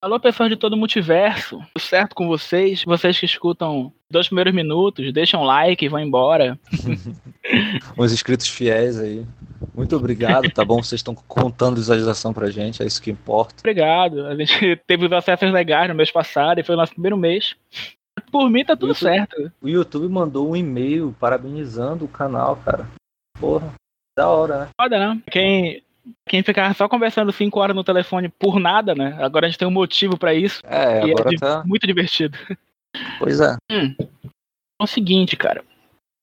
Alô, pessoal de todo o multiverso. Tudo certo com vocês? Vocês que escutam dois primeiros minutos, deixam um like e vão embora. Os inscritos fiéis aí. Muito obrigado, tá bom? Vocês estão contando visualização pra gente, é isso que importa. Obrigado. A gente teve os acessos legais no mês passado e foi o nosso primeiro mês. Por mim tá tudo YouTube- certo. O YouTube mandou um e-mail parabenizando o canal, cara. Porra, da hora, né? Foda, né? Quem, quem ficava só conversando cinco horas no telefone por nada, né? Agora a gente tem um motivo pra isso. É, e agora é tá. muito divertido. Pois é. É o seguinte, cara.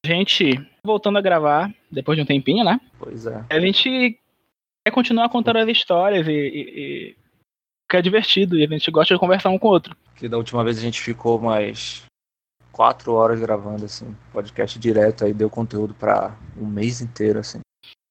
A gente, voltando a gravar, depois de um tempinho, né? Pois é. A gente quer continuar contando as histórias e, e, e que é divertido. E a gente gosta de conversar um com o outro. Que da última vez a gente ficou mais quatro horas gravando, assim, podcast direto, aí deu conteúdo pra um mês inteiro, assim,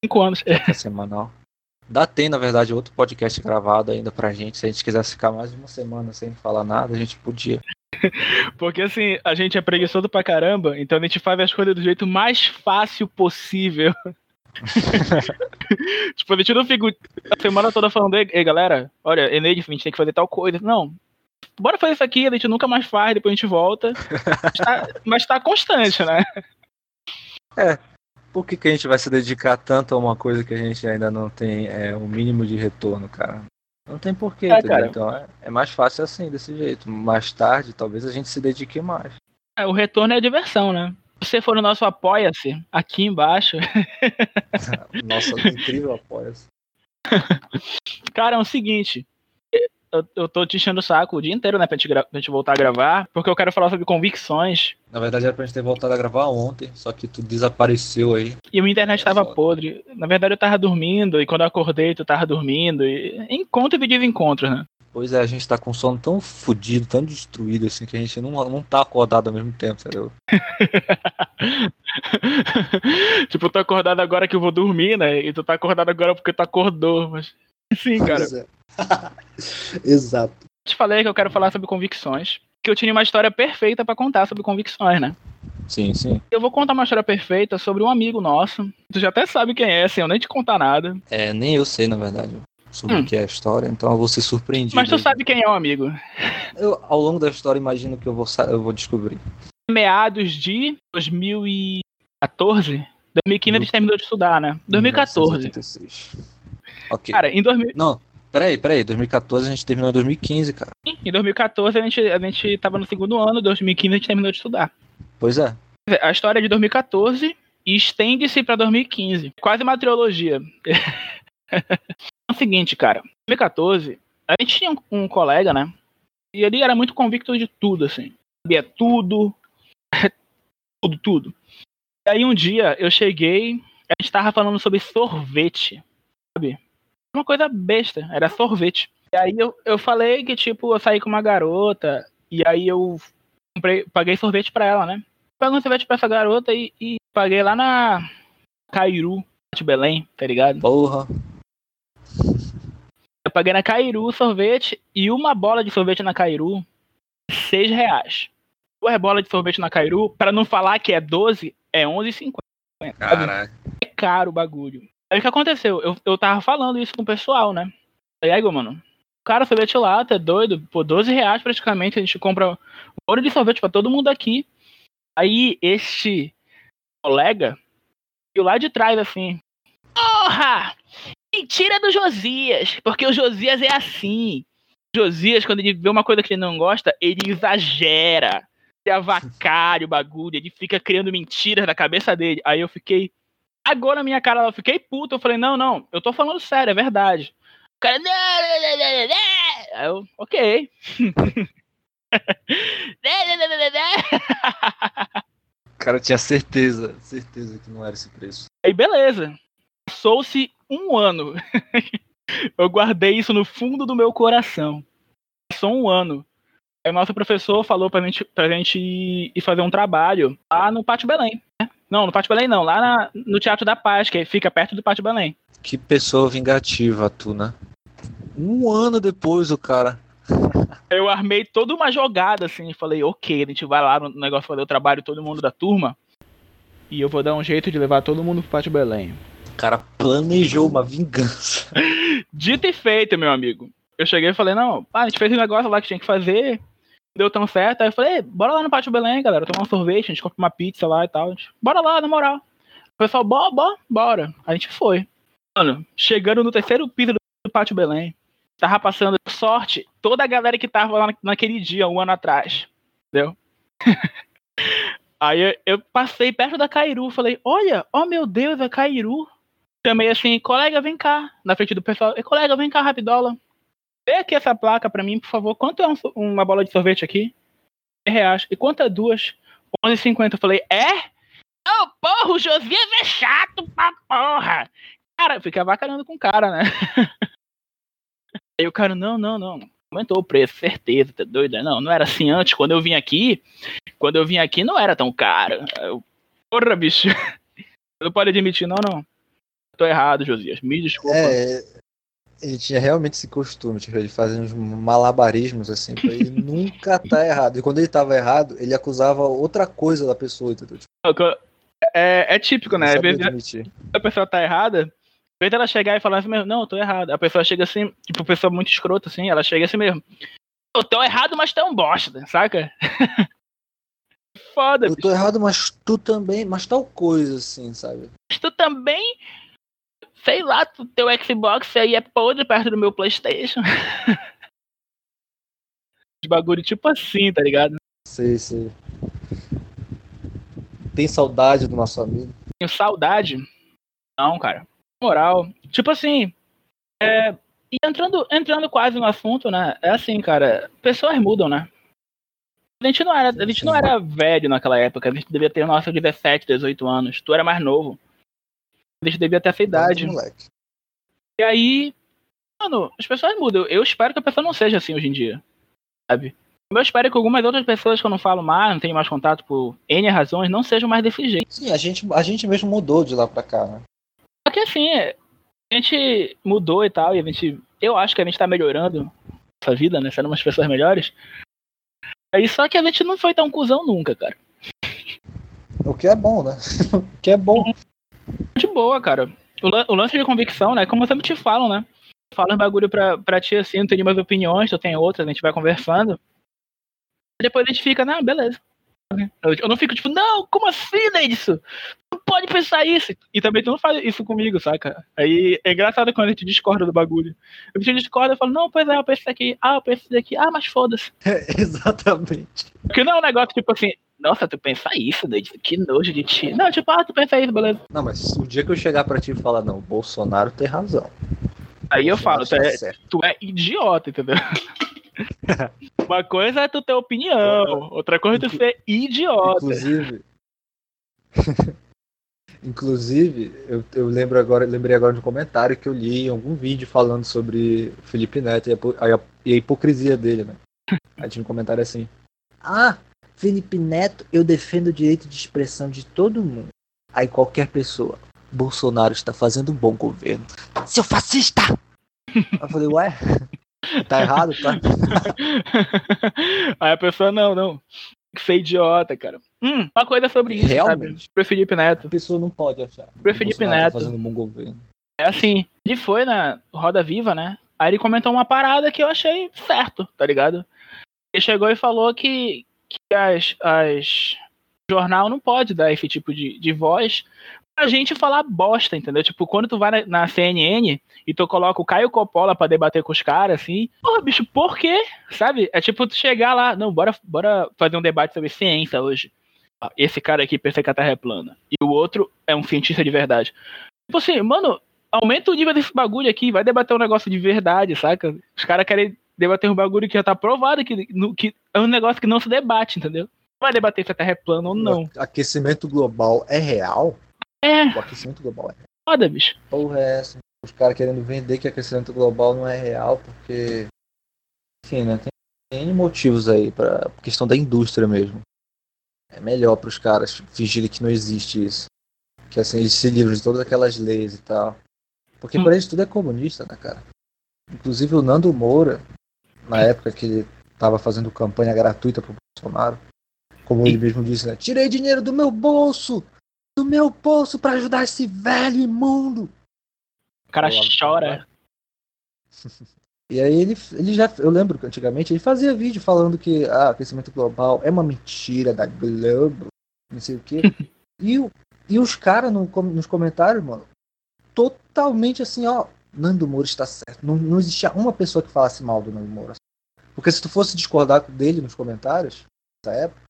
Cinco anos. é semanal. Dá tem, na verdade, outro podcast gravado ainda pra gente. Se a gente quisesse ficar mais de uma semana sem falar nada, a gente podia. Porque assim, a gente é preguiçoso pra caramba, então a gente faz as coisas do jeito mais fácil possível. tipo, a gente não fica a semana toda falando, ei, galera, olha, Eneide, a gente tem que fazer tal coisa. Não. Bora fazer isso aqui, a gente nunca mais faz, depois a gente volta. Mas tá, mas tá constante, né? Por que, que a gente vai se dedicar tanto a uma coisa que a gente ainda não tem é, o mínimo de retorno, cara? Não tem porquê, É. Então é, é mais fácil assim, desse jeito. Mais tarde, talvez a gente se dedique mais. É, o retorno é a diversão, né? Se você for no nosso Apoia-se, aqui embaixo, Nossa, incrível apoia-se. Cara, é o seguinte. Eu, eu tô te enchendo o saco o dia inteiro, né, pra gente, pra gente voltar a gravar, porque eu quero falar sobre convicções. Na verdade era pra gente ter voltado a gravar ontem, só que tu desapareceu aí. E minha internet É tava podre. Na verdade, eu tava dormindo, e quando eu acordei, tu tava dormindo. E... Encontro e desencontro, né? Pois é, a gente tá com sono tão fudido, tão destruído assim, que a gente não, não tá acordado ao mesmo tempo, entendeu? tipo, eu tô acordado agora que eu vou dormir, né? E tu tá acordado agora porque tu acordou. Mas. Sim, cara. É. Exato. Eu te falei que eu quero falar sobre convicções. Que eu tinha uma história perfeita pra contar sobre convicções, né? Sim, sim. Eu vou contar uma história perfeita sobre um amigo nosso. Tu já até sabe quem é, sem eu nem te contar nada. É, nem eu sei, na verdade, sobre Hum. o que é a história, então eu vou ser surpreendido. Mas tu sabe quem é o amigo. Eu, ao longo da história, imagino que eu vou, eu vou descobrir. Meados de 2014. 2015 a gente terminou de estudar, né? 2014. 1986. Ok. Cara, em, 2000, Não, peraí, peraí. 2014 a gente terminou em 2015, cara. em 2014 a gente, a gente tava no segundo ano, 2015 a gente terminou de estudar. Pois é. A história é de 2014 e estende-se pra 2015. Quase uma trilogia. é o seguinte, cara. Em 2014, a gente tinha um, um colega, né? E ele era muito convicto de tudo, assim. Sabia tudo. tudo, tudo. E aí um dia eu cheguei, a gente tava falando sobre sorvete, sabe? Uma coisa besta, era sorvete. E aí eu, eu falei que, tipo, eu saí com uma garota, e aí eu comprei, paguei sorvete pra ela, né? Paguei um sorvete pra essa garota e, e paguei lá na Cairu, de Belém, tá ligado? Porra. Eu paguei na Cairu sorvete e uma bola de sorvete na Cairu, seis reais. Duas bolas de sorvete na Cairu, pra não falar que é 12, é 11,50. Caralho. É caro o bagulho. Aí o que aconteceu? Eu, eu tava falando isso com o pessoal, né? Aí, aí, mano, cara, sorvete lá, tá doido? Por 12 reais praticamente, a gente compra um ouro de sorvete pra todo mundo aqui. Aí, este colega viu lá de trás, assim, porra! Mentira do Josias, porque o Josias é assim. O Josias, quando ele vê uma coisa que ele não gosta, ele exagera. Ele avacalha o bagulho, ele fica criando mentiras na cabeça dele. Aí eu fiquei. Agora minha cara, eu fiquei puto. Eu falei, não, não, eu tô falando sério, é verdade. O cara, não, não, não, não, não, não. Aí eu, ok. O cara tinha certeza, certeza que não era esse preço. Aí beleza. Passou-se um ano. eu guardei isso no fundo do meu coração. Passou um ano. O nosso professor falou pra gente, pra gente ir ir fazer um trabalho lá no Pátio Belém. né? Não, no Pátio Belém não, lá na- no Teatro da Paz, que fica perto do Pátio Belém. Que pessoa vingativa, tu, né? Um ano depois, o cara. Eu armei toda uma jogada assim, falei, ok, a gente vai lá no negócio fazer o trabalho, todo mundo da turma. E eu vou dar um jeito de levar todo mundo pro Pátio Belém. O cara planejou uma vingança. Dito e feito, meu amigo. eu cheguei e falei, não, pá, a gente fez um negócio lá que tinha que fazer, deu tão certo. Aí eu falei, bora lá no Pátio Belém, galera, tomar um sorvete, a gente compra uma pizza lá e tal. Gente, bora lá, na moral. O pessoal, bora, bora, bora. A gente foi. Mano, chegando no terceiro piso do Pátio Belém, tava passando sorte toda a galera que tava lá naquele dia, um ano atrás. Entendeu? Aí eu, eu, passei perto da Cairu, falei, olha, oh meu Deus, a Cairu. Chamei assim, colega, vem cá, na frente do pessoal. E, colega, vem cá, rapidola. Vê aqui essa placa pra mim, por favor. Quanto é um, uma bola de sorvete aqui? reais. E quanto é duas? 11,50. Eu falei, é? Oh, porra, o Josias é chato pra porra. Cara, eu fiquei avacalhando com o cara, né? Aí o cara, não, não, não. Aumentou o preço, certeza, tá doido? Não, não era assim antes. Quando eu vim aqui, quando eu vim aqui não era tão caro. Eu, porra, bicho. Não pode admitir, não, não. Tô errado, Josias. Me desculpa. É, ele tinha realmente esse costume tipo, de fazer uns malabarismos assim, pra ele nunca tá errado. E quando ele tava errado, ele acusava outra coisa da pessoa, entendeu? Tipo, é, é típico, né? a pessoa tá errada, vez ela chegar e falar assim mesmo, não, eu tô errado. A pessoa chega assim, tipo, pessoa muito escrota, assim, ela chega assim mesmo. Eu tô errado, mas tu é um bosta, saca? Foda, Eu tô bicho. errado, mas tu também, mas tal coisa, assim, sabe? Mas tu também. Sei lá, tu, teu Xbox aí é podre perto do meu Playstation. De bagulho tipo assim, tá ligado? Sei, sei. Tem saudade do nosso amigo? Tenho saudade? Não, cara moral. Tipo assim, é, e entrando, entrando quase no assunto, né? É assim, cara, pessoas mudam, né? A gente não era, a gente não era velho naquela época, a gente devia ter nossos 17, 18 anos. Tu era mais novo. A gente devia ter essa idade. E aí, mano, as pessoas mudam. Eu espero que a pessoa não seja assim hoje em dia. Sabe? Eu espero que algumas outras pessoas que eu não falo mais, não tenho mais contato por N razões, não sejam mais desse jeito. Sim, a gente, a gente mesmo mudou de lá pra cá, né? Só que assim, a gente mudou e tal, e a gente. Eu acho que a gente tá melhorando essa vida, né? Sendo umas pessoas melhores. Aí só que a gente não foi tão cuzão nunca, cara. O que é bom, né? o que é bom. De boa, cara. O, o lance de convicção, né? Como eu sempre te falo, né? Fala um bagulho pra, pra ti assim, tu tem umas opiniões, tu tem outras, a gente vai conversando. Depois a gente fica, não, beleza. Eu não fico tipo, não, como assim, Neidson? Não pode pensar isso. E também tu não faz isso comigo, saca? Aí é engraçado quando a gente discorda do bagulho. A gente discorda e fala, não, pois é, eu penso isso aqui, ah, eu penso isso aqui, ah, mas foda-se. É, exatamente. Porque não é um negócio tipo assim, nossa, tu pensa isso, Neidson, que nojo de ti. Não, tipo, ah, tu pensa isso, beleza. Não, mas o dia que eu chegar pra ti e falar, não, Bolsonaro tem razão. Aí eu falo, tu é, tu é idiota, entendeu? Uma coisa é tu ter opinião, outra coisa é tu ser idiota. Inclusive. Inclusive, eu, eu lembro agora, lembrei agora de um comentário que eu li em algum vídeo falando sobre Felipe Neto e a, a, e a hipocrisia dele, né? Aí tinha um comentário assim: Ah, Felipe Neto, eu defendo o direito de expressão de todo mundo. Aí qualquer pessoa, Bolsonaro está fazendo um bom governo. Seu fascista! Eu falei, ué? Tá errado, tá? Aí a pessoa, não, não. Que ser idiota, cara. Hum, uma coisa sobre isso, Realmente? sabe? Pro Felipe Neto. A pessoa não pode achar. Pro Felipe tá Neto. Tá fazendo um bom governo. É assim, ele foi na Roda Viva, né? Aí ele comentou uma parada que eu achei certo, tá ligado? Ele chegou e falou que, que as, as jornal não pode dar esse tipo de, de voz a gente falar bosta, entendeu? Tipo, quando tu vai na, na, CNN e tu coloca o Caio Coppola pra debater com os caras, assim, porra, bicho, por quê? Sabe? É tipo tu chegar lá, não, bora, bora fazer um debate sobre ciência hoje. Esse cara aqui pensa que a Terra é plana. E o outro é um cientista de verdade. Tipo assim, mano, aumenta o nível desse bagulho aqui, vai debater um negócio de verdade, saca? Os caras querem debater um bagulho que já tá provado, que, no, que é um negócio que não se debate, entendeu? Vai debater se a Terra é plana ou não. O aquecimento global é real? É. O aquecimento global é Foda, bicho. Porra, é essa. Os caras querendo vender que aquecimento global não é real, porque. Enfim, né? Tem N motivos aí, pra questão da indústria mesmo. É melhor para os caras fingirem que não existe isso. Que assim, eles se livram de todas aquelas leis e tal. Porque hum. eles tudo é comunista, né, cara? Inclusive o Nando Moura, na época que ele tava fazendo campanha gratuita pro Bolsonaro, como ele mesmo disse, né? Tirei dinheiro do meu bolso! do meu bolso para ajudar esse velho imundo. O cara chora. E aí ele, ele já, eu lembro que antigamente ele fazia vídeo falando que ah, aquecimento global é uma mentira da Globo, não sei o quê. e, e os caras no, nos comentários, mano, totalmente assim, ó, Nando Moura está certo. Não, não existia uma pessoa que falasse mal do Nando Moura. Porque se tu fosse discordar dele nos comentários, nessa época,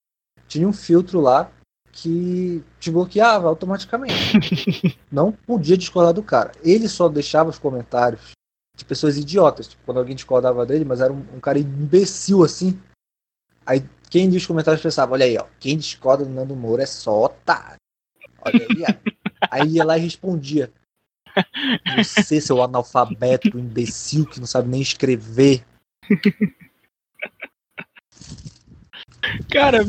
tinha um filtro lá que te bloqueava automaticamente. não podia discordar do cara. Ele só deixava os comentários de pessoas idiotas. Tipo, quando alguém discordava dele, mas era um, um cara imbecil assim. Aí quem diz os comentários pensava, olha aí, ó, quem discorda do Nando Moura é só otário. Olha aí, aí ia lá e respondia. Você, seu analfabeto, imbecil que não sabe nem escrever. Cara,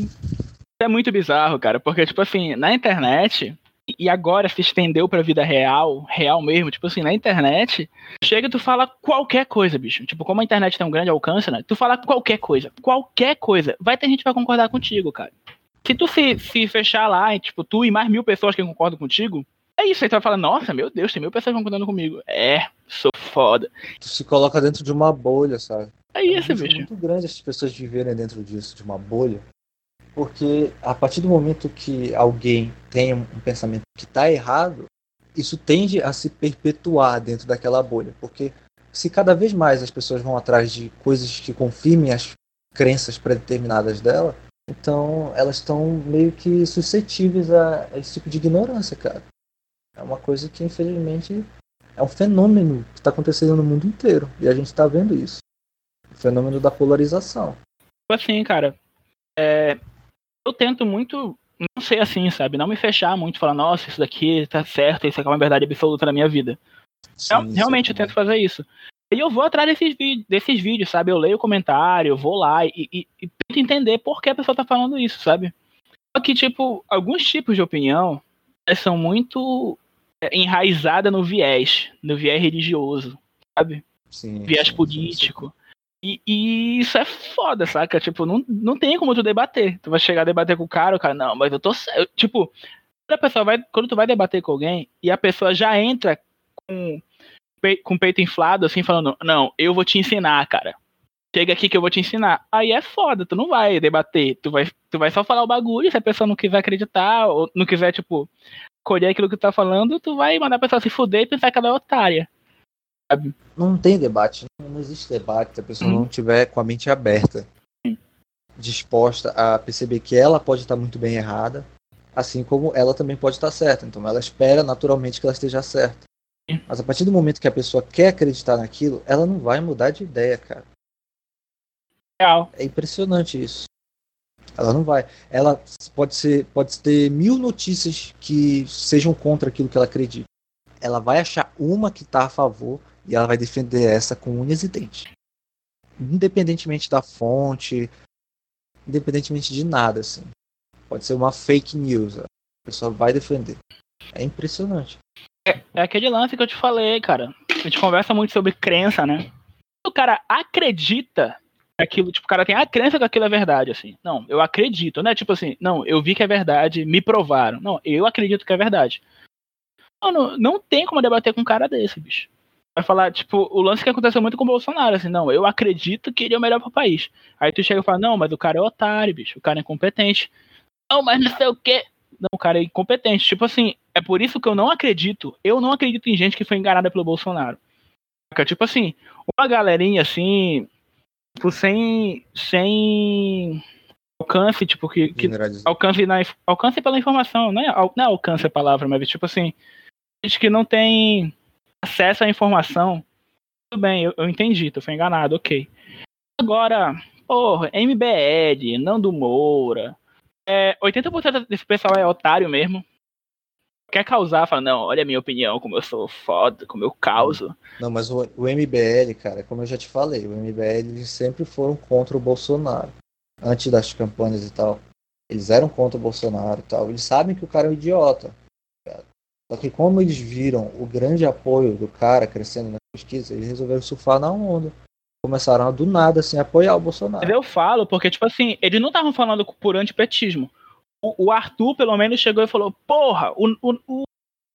é muito bizarro, cara, porque, tipo assim, na internet, e agora se estendeu pra vida real, real mesmo, tipo assim, na internet, chega e tu fala qualquer coisa, bicho. Tipo, como a internet tem um grande alcance, né? Tu fala qualquer coisa, qualquer coisa. Vai ter gente que vai concordar contigo, cara. Se tu se, se fechar lá, e, tipo, tu e mais mil pessoas que concordam contigo, é isso, aí tu vai falar, nossa, meu Deus, tem mil pessoas concordando comigo. É, sou foda. Tu se coloca dentro de uma bolha, sabe? É isso, é bicho. É muito grande as pessoas viverem dentro disso, de uma bolha. Porque a partir do momento que alguém tem um pensamento que está errado, isso tende a se perpetuar dentro daquela bolha. Porque se cada vez mais as pessoas vão atrás de coisas que confirmem as crenças predeterminadas dela, então elas estão meio que suscetíveis a esse tipo de ignorância, cara. É uma coisa que, infelizmente, é um fenômeno que está acontecendo no mundo inteiro. E a gente está vendo isso. O fenômeno da polarização. Assim, cara, é... eu tento muito não ser assim, sabe? Não me fechar muito, falar, nossa, isso daqui tá certo, isso aqui é uma verdade absoluta na minha vida. Sim, Realmente, eu tento fazer isso. E eu vou atrás desses, desses vídeos, sabe? Eu leio o comentário, eu vou lá e, e, e tento entender por que a pessoa tá falando isso, sabe? Só que, tipo, alguns tipos de opinião são muito enraizada no viés, no viés religioso, sabe? Sim, viés sim, político. Sim, e, e, isso é foda, saca? Tipo, não, não tem como tu debater. Tu vai chegar a debater com o cara, o cara, não, mas eu tô. Eu, tipo, quando a pessoa vai. Quando tu vai debater com alguém e a pessoa já entra com, com o peito inflado, assim, falando, não, eu vou te ensinar, cara. Chega aqui que eu vou te ensinar. Aí é foda, tu não vai debater. Tu vai, tu vai só falar o bagulho, se a pessoa não quiser acreditar, ou não quiser, tipo, colher aquilo que tu tá falando, tu vai mandar a pessoa se fuder e pensar que ela é otária. Sabe? Não tem debate, não existe debate se a pessoa não tiver com a mente aberta, disposta a perceber que ela pode estar muito bem errada, assim como ela também pode estar certa. Então ela espera naturalmente que ela esteja certa. Mas a partir do momento que a pessoa quer acreditar naquilo, ela não vai mudar de ideia, cara. Real. É impressionante isso. Ela não vai. Ela pode ser, pode ter mil notícias que sejam contra aquilo que ela acredita. Ela vai achar uma que está a favor e ela vai defender essa com unhas e dentes. Independentemente da fonte, independentemente de nada, assim. Pode ser uma fake news. A pessoa vai defender. É impressionante. É, é aquele lance que eu te falei, cara. A gente conversa muito sobre crença, né? O cara acredita aquilo, tipo, o cara tem a crença que aquilo é verdade, assim. Não, eu acredito, né? Tipo assim, não, eu vi que é verdade, me provaram. Não, eu acredito que é verdade. Mano, não tem como debater com um cara desse, bicho. Vai falar, tipo, o lance que aconteceu muito com o Bolsonaro, assim, não, eu acredito que ele é o melhor pro país. Aí tu chega e fala, não, mas o cara é otário, bicho, o cara é incompetente. Não, mas não sei o quê. Não, o cara é incompetente. Tipo assim, é por isso que eu não acredito, eu não acredito em gente que foi enganada pelo Bolsonaro. Tipo assim, uma galerinha assim, tipo, sem, sem alcance, tipo, que, que alcance, na, alcance pela informação, não é, não é alcance a palavra, mas tipo assim, gente que não tem acesso à informação, tudo bem, eu, eu entendi, foi enganado, ok. Agora, porra, MBL, Nando Moura, é, 80% desse pessoal é otário mesmo, quer causar, fala, não, olha a minha opinião, como eu sou foda, como eu causo. Não, mas o, o MBL, cara, como eu já te falei, o MBL eles sempre foram contra o Bolsonaro. Antes das campanhas e tal. Eles eram contra o Bolsonaro e tal. Eles sabem que o cara é um idiota. Cara. Só que como eles viram o grande apoio do cara crescendo na pesquisa, eles resolveram surfar na onda. Começaram a, do nada, assim, apoiar o Bolsonaro. Eu falo, porque, tipo assim, eles não estavam falando por antipetismo o, Arthur, pelo menos, chegou e falou: Porra, o, o,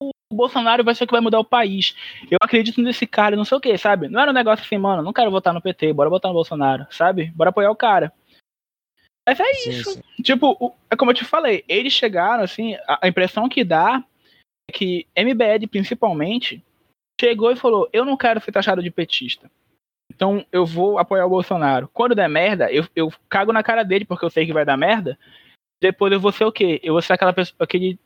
o Bolsonaro vai ser o que vai mudar o país. Eu acredito nesse cara, não sei o que, sabe? Não era um negócio assim, mano, não quero votar no PT, bora votar no Bolsonaro, sabe? Bora apoiar o cara. Mas é isso. Sim, sim. Tipo, é como eu te falei, eles chegaram, assim, a, a impressão que dá é que MBL, principalmente, chegou e falou: Eu não quero ser taxado de petista. Então eu vou apoiar o Bolsonaro. Quando der merda, eu, eu cago na cara dele porque eu sei que vai dar merda. Depois eu vou ser o quê? Eu vou ser aquela pessoa, aquele,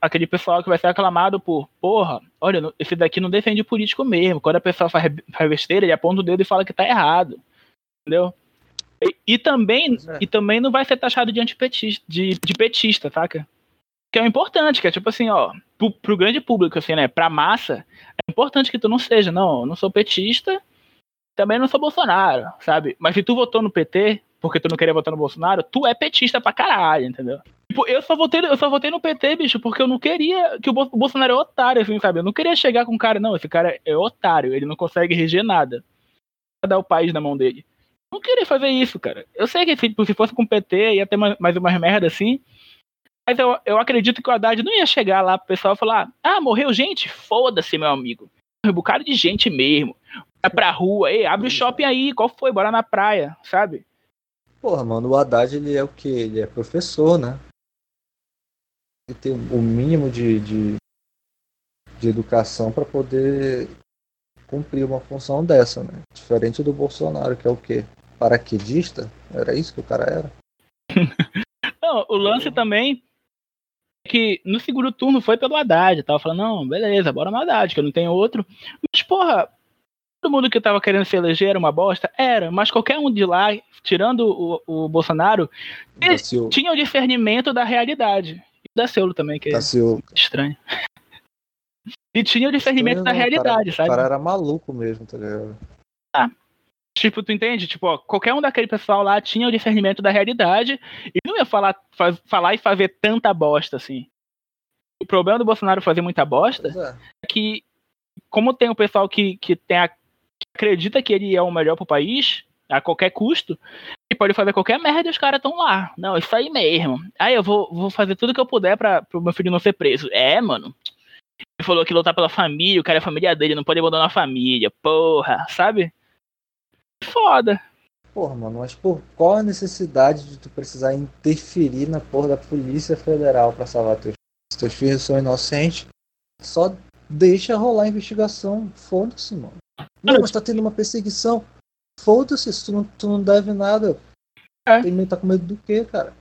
aquele pessoal que vai ser aclamado por, porra, olha, esse daqui não defende político mesmo. Quando a pessoa faz, faz besteira, ele aponta o dedo e fala que tá errado. Entendeu? E, e também, é. e também não vai ser taxado de antipetista, de, de petista, saca? Que é o importante, que é tipo assim, ó, pro, pro grande público, assim, né? Pra massa, é importante que tu não seja, não, eu não sou petista, também não sou Bolsonaro, sabe? Mas se tu votou no PT, porque tu não queria votar no Bolsonaro, tu é petista pra caralho, entendeu? Tipo, eu só votei, eu só votei no PT, bicho, porque eu não queria que o Bolsonaro é otário, assim, sabe? Eu não queria chegar com um cara, não, esse cara é otário, ele não consegue reger nada. Dar o país na mão dele. Não queria fazer isso, cara. Eu sei que tipo, se fosse com o PT ia ter mais, mais umas merda assim. Mas eu, eu acredito que o Haddad não ia chegar lá pro pessoal e falar: Ah, morreu gente? Foda-se, meu amigo. Um bocado de gente mesmo. Vai pra rua, ei, abre o shopping aí, qual foi? Bora na praia, sabe? Porra, mano, o Haddad ele é o que? Ele é professor, né? Ele tem o mínimo de, de, de educação para poder cumprir uma função dessa, né? Diferente do Bolsonaro, que é o quê? Paraquedista? Era isso que o cara era? Não, o lance também é que no segundo turno foi pelo Haddad. Tava falando, não, beleza, bora no Haddad, que eu não tenho outro. Mas, porra, todo mundo que tava querendo se eleger era uma bosta? Era, mas qualquer um de lá, tirando o, o Bolsonaro, tinha o discernimento da realidade. E da Seulo também, que é estranho. e tinha o discernimento da realidade, cara, sabe? O cara era maluco mesmo, tá ligado? Ah, Tipo, tu entende? Tipo, ó, qualquer um daquele pessoal lá tinha o discernimento da realidade e não ia falar, faz, falar e fazer tanta bosta assim. O problema do Bolsonaro fazer muita bosta é. é. que, como tem o pessoal que, que, tem a, acredita que ele é o melhor pro país, a qualquer custo, ele pode fazer qualquer merda e os caras estão lá. Não, isso aí mesmo. Aí eu vou, vou fazer tudo que eu puder pra, pro meu filho não ser preso. É, mano. Ele falou que lutar pela família, o cara é a família dele, não pode abandonar a família, porra, sabe? foda. Porra, mano, mas por qual a necessidade de tu precisar interferir na porra da Polícia Federal para salvar teus filhos? Teus filhos são inocentes. Só deixa rolar a investigação. Foda-se, mano. Não, mas tá tendo uma perseguição. Foda-se, tu não, tu não deve nada. É. Tem tá com medo do quê, cara?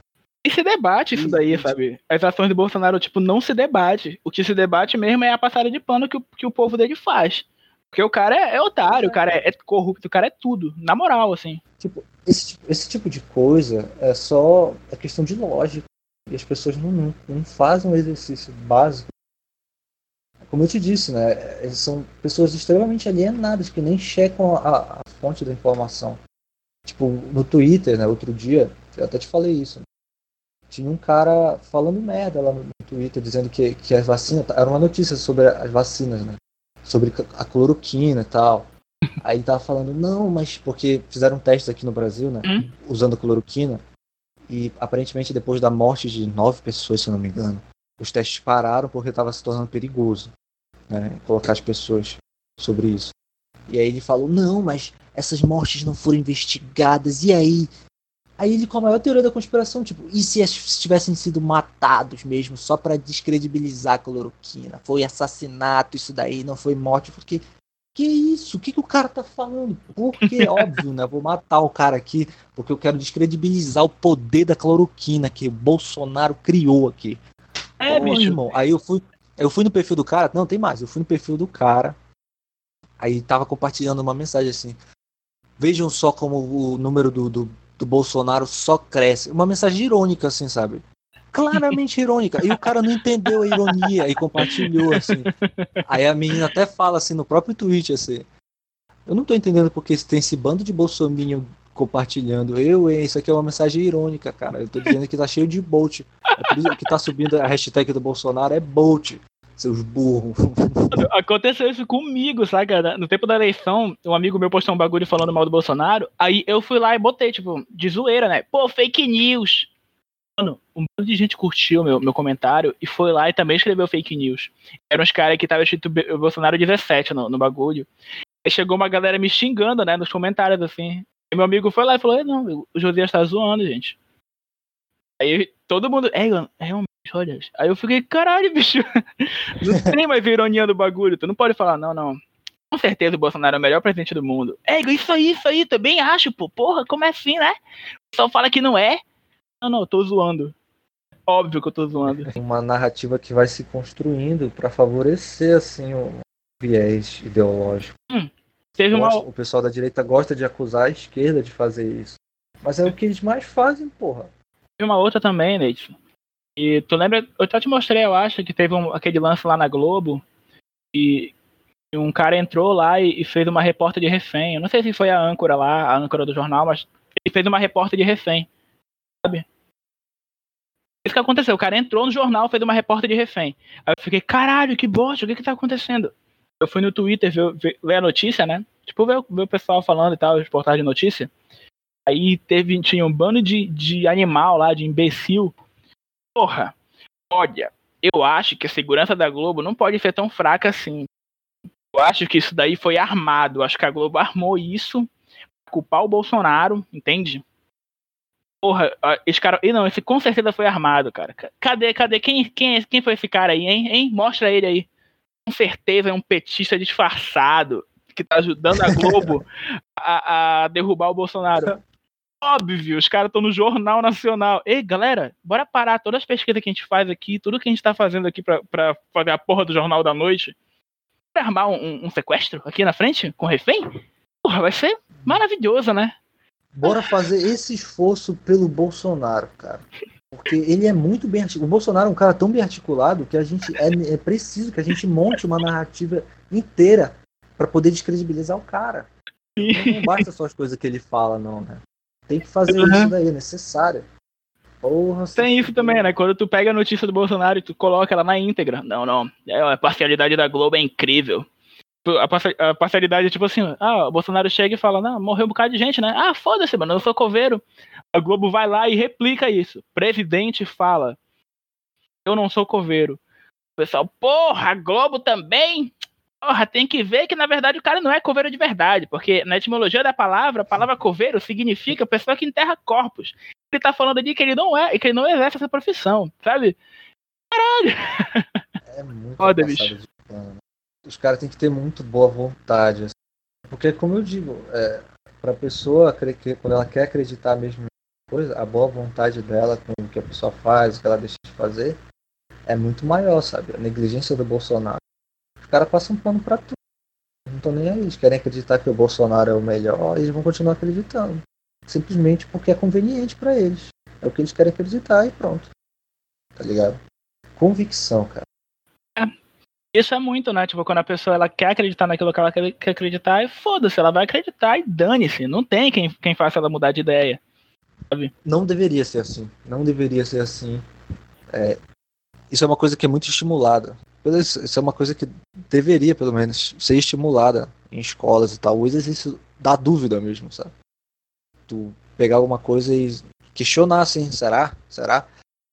E se debate isso daí, sabe? As ações do Bolsonaro, tipo, não se debate. O que se debate mesmo é a passada de pano que o, que o povo dele faz. Porque o cara é, é otário, o cara é, é, corrupto, o cara é tudo, na moral, assim. Tipo, esse, esse tipo de coisa é só é questão de lógica. E as pessoas não, não, não fazem um exercício básico. Como eu te disse, né? São pessoas extremamente alienadas que nem checam a, a fonte da informação. Tipo, no Twitter, né? Outro dia, eu até te falei isso. Né? Tinha um cara falando merda lá no, no Twitter, dizendo que, que as vacinas. Era uma notícia sobre as vacinas, né? sobre a cloroquina e tal. Aí ele tava falando, não, mas porque fizeram testes aqui no Brasil, né? Hum? Usando cloroquina. E aparentemente depois da morte de nove pessoas, se eu não me engano, os testes pararam porque estava se tornando perigoso, né? Colocar as pessoas sobre isso. E aí ele falou, não, mas essas mortes não foram investigadas. E aí? Aí ele com a maior teoria da conspiração, tipo, e se tivessem sido matados mesmo, só para descredibilizar a cloroquina? Foi assassinato isso daí, não foi morte. Porque, que isso? O que, que o cara tá falando? Porque, óbvio, né? Vou matar o cara aqui, porque eu quero descredibilizar o poder da cloroquina que o Bolsonaro criou aqui. É, Pô, bicho. Irmão. Aí eu fui, eu fui no perfil do cara, não, tem mais, eu fui no perfil do cara, aí tava compartilhando uma mensagem assim, vejam só como o número do, do do Bolsonaro só cresce. Uma mensagem irônica, assim, sabe? Claramente irônica. E o cara não entendeu a ironia e compartilhou, assim. Aí a menina até fala, assim, no próprio tweet, assim. Eu não tô entendendo porque tem esse bando de bolsominion compartilhando. Eu, hein, isso aqui é uma mensagem irônica, cara. Eu tô dizendo que tá cheio de Bolt. É por isso que tá subindo a hashtag do Bolsonaro é Bolt seus burros. Aconteceu isso comigo, sabe, No tempo da eleição, um amigo meu postou um bagulho falando mal do Bolsonaro, aí eu fui lá e botei, tipo, de zoeira, né? Pô, fake news. Mano, um monte de gente curtiu meu, meu comentário e foi lá e também escreveu fake news. Eram os caras que tava escrito Bolsonaro 17 no, no bagulho. Aí chegou uma galera me xingando, né, nos comentários, assim. E meu amigo foi lá e falou, não, o Josias tá zoando, gente. Aí todo mundo, é, realmente, olha. Aí eu fiquei, caralho, bicho. Não tem mais ironia do bagulho. Tu não pode falar, não, não. Com certeza o Bolsonaro é o melhor presidente do mundo. É, isso aí, isso aí, também acho, pô. Porra, como é assim, né? O pessoal fala que não é. Não, não, eu tô zoando. Óbvio que eu tô zoando. Uma narrativa que vai se construindo para favorecer, assim, o viés ideológico. Hum, teve uma... O pessoal da direita gosta de acusar a esquerda de fazer isso. Mas é o que eles mais fazem, porra. Teve uma outra também, Neide. E tu lembra, eu até te mostrei, eu acho, que teve um, aquele lance lá na Globo e um cara entrou lá e, e, fez uma repórter de refém. Eu não sei se foi a âncora lá, a âncora do jornal, mas ele fez uma repórter de refém. Sabe? Isso que aconteceu. O cara entrou no jornal, fez uma repórter de refém. Aí eu fiquei, caralho, que bosta, o que que tá acontecendo? Eu fui no Twitter ver, ver, a notícia, né? Tipo, ver, ver, o pessoal falando e tal, reportagem de notícia. Aí teve, tinha um bando de, de animal lá, de imbecil. Porra, olha, eu acho que a segurança da Globo não pode ser tão fraca assim. Eu acho que isso daí foi armado. Eu acho que a Globo armou isso pra culpar o Bolsonaro, entende? Porra, esse cara. E não, esse com certeza foi armado, cara. Cadê, cadê? Quem, quem, quem foi esse cara aí, hein? hein? Mostra ele aí. Com certeza é um petista disfarçado que tá ajudando a Globo a, a derrubar o Bolsonaro. Óbvio, os caras estão no Jornal Nacional. Ei, galera, bora parar todas as pesquisas que a gente faz aqui, tudo que a gente tá fazendo aqui pra, pra fazer a porra do Jornal da Noite. Pra armar um, um sequestro aqui na frente, com refém? Porra, vai ser maravilhoso, né? Bora fazer esse esforço pelo Bolsonaro, cara. Porque ele é muito bem articulado. O Bolsonaro é um cara tão bem articulado que a gente é, é preciso que a gente monte uma narrativa inteira para poder descredibilizar o cara. Não basta só as coisas que ele fala, não, né? Tem que fazer uhum. isso daí, é necessário. Porra, Tem isso também, né? Quando tu pega a notícia do Bolsonaro e tu coloca ela na íntegra. Não, não. É, a parcialidade da Globo é incrível a parcialidade é tipo assim, ah, o Bolsonaro chega e fala, não, morreu um bocado de gente, né? Ah, foda-se, mano, eu sou coveiro. A Globo vai lá e replica isso. Presidente fala, eu não sou coveiro. O pessoal, porra, a Globo também? Porra, tem que ver que na verdade o cara não é coveiro de verdade, porque na etimologia da palavra, a palavra coveiro significa pessoa que enterra corpos. Ele tá falando ali que ele não é, que ele não exerce essa profissão, sabe? Caralho! É muito Foda, bicho. De os caras têm que ter muito boa vontade. Assim. Porque, como eu digo, é, para a pessoa, quando ela quer acreditar mesmo em coisa, a boa vontade dela com o que a pessoa faz, o que ela deixa de fazer, é muito maior, sabe? A negligência do Bolsonaro. Os caras passam pano para tudo. Não estão nem aí. Eles querem acreditar que o Bolsonaro é o melhor, eles vão continuar acreditando. Simplesmente porque é conveniente para eles. É o que eles querem acreditar e pronto. Tá ligado? Convicção, cara. Isso é muito, né? Tipo, quando a pessoa ela quer acreditar naquilo que ela quer acreditar, e foda-se, ela vai acreditar e dane-se. Não tem quem, quem faça ela mudar de ideia. Sabe? Não deveria ser assim. Não deveria ser assim. É, isso é uma coisa que é muito estimulada. Isso é uma coisa que deveria, pelo menos, ser estimulada em escolas e tal. O exercício da dúvida mesmo, sabe? Tu pegar alguma coisa e questionar assim, será? Será?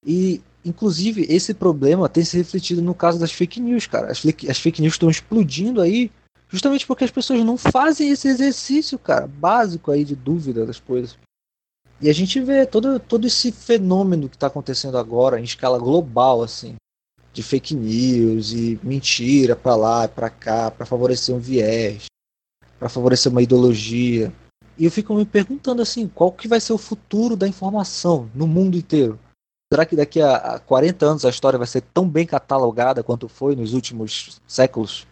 E Inclusive, esse problema tem se refletido no caso das fake news, cara. As fake, as fake news estão explodindo aí justamente porque as pessoas não fazem esse exercício, cara, básico aí de dúvida das coisas. E a gente vê todo, todo esse fenômeno que está acontecendo agora em escala global, assim, de fake news e mentira para lá e para cá, para favorecer um viés, para favorecer uma ideologia. E eu fico me perguntando assim, qual que vai ser o futuro da informação no mundo inteiro? Será que daqui a 40 anos a história vai ser tão bem catalogada quanto foi nos últimos séculos?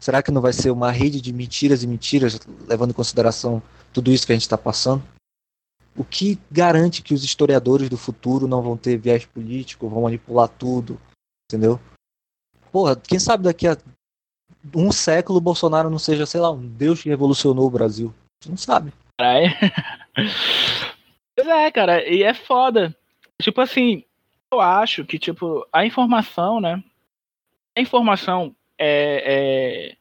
Será que não vai ser uma rede de mentiras e mentiras, levando em consideração tudo isso que a gente está passando? O que garante que os historiadores do futuro não vão ter viés político, vão manipular tudo, entendeu? Porra, quem sabe daqui a um século o Bolsonaro não seja, sei lá, um deus que revolucionou o Brasil. A gente não sabe. Pois é, cara, e é foda. Tipo assim, eu acho que, tipo, a informação, né? A informação é, é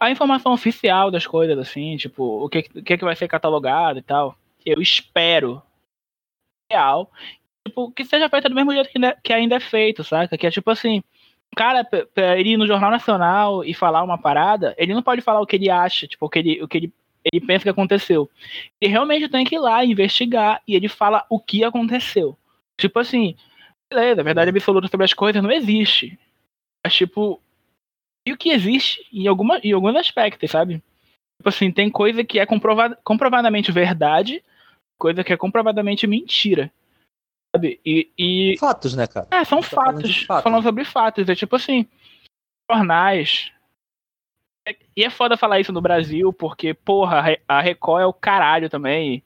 a informação oficial das coisas, assim, tipo, o que, o que, vai ser catalogado e tal. Eu espero. real. Tipo, que seja feita do mesmo jeito que, que ainda é feito, saca? Que é tipo assim, o cara, pra ir no Jornal Nacional e falar uma parada, ele não pode falar o que ele acha, tipo, o que ele, o que ele, ele pensa que aconteceu. Ele realmente tem que ir lá investigar e ele fala o que aconteceu. Tipo assim, beleza, a verdade absoluta sobre as coisas não existe. Mas, tipo, e o que existe em, alguma, em alguns aspectos, sabe? Tipo assim, tem coisa que é comprovada, comprovadamente verdade, coisa que é comprovadamente mentira. Sabe? E, e... Fatos, né, cara? É, são fatos, falando, fatos. Falando sobre fatos. É tipo assim, jornais. E é foda falar isso no Brasil, porque, porra, a Record é o caralho também.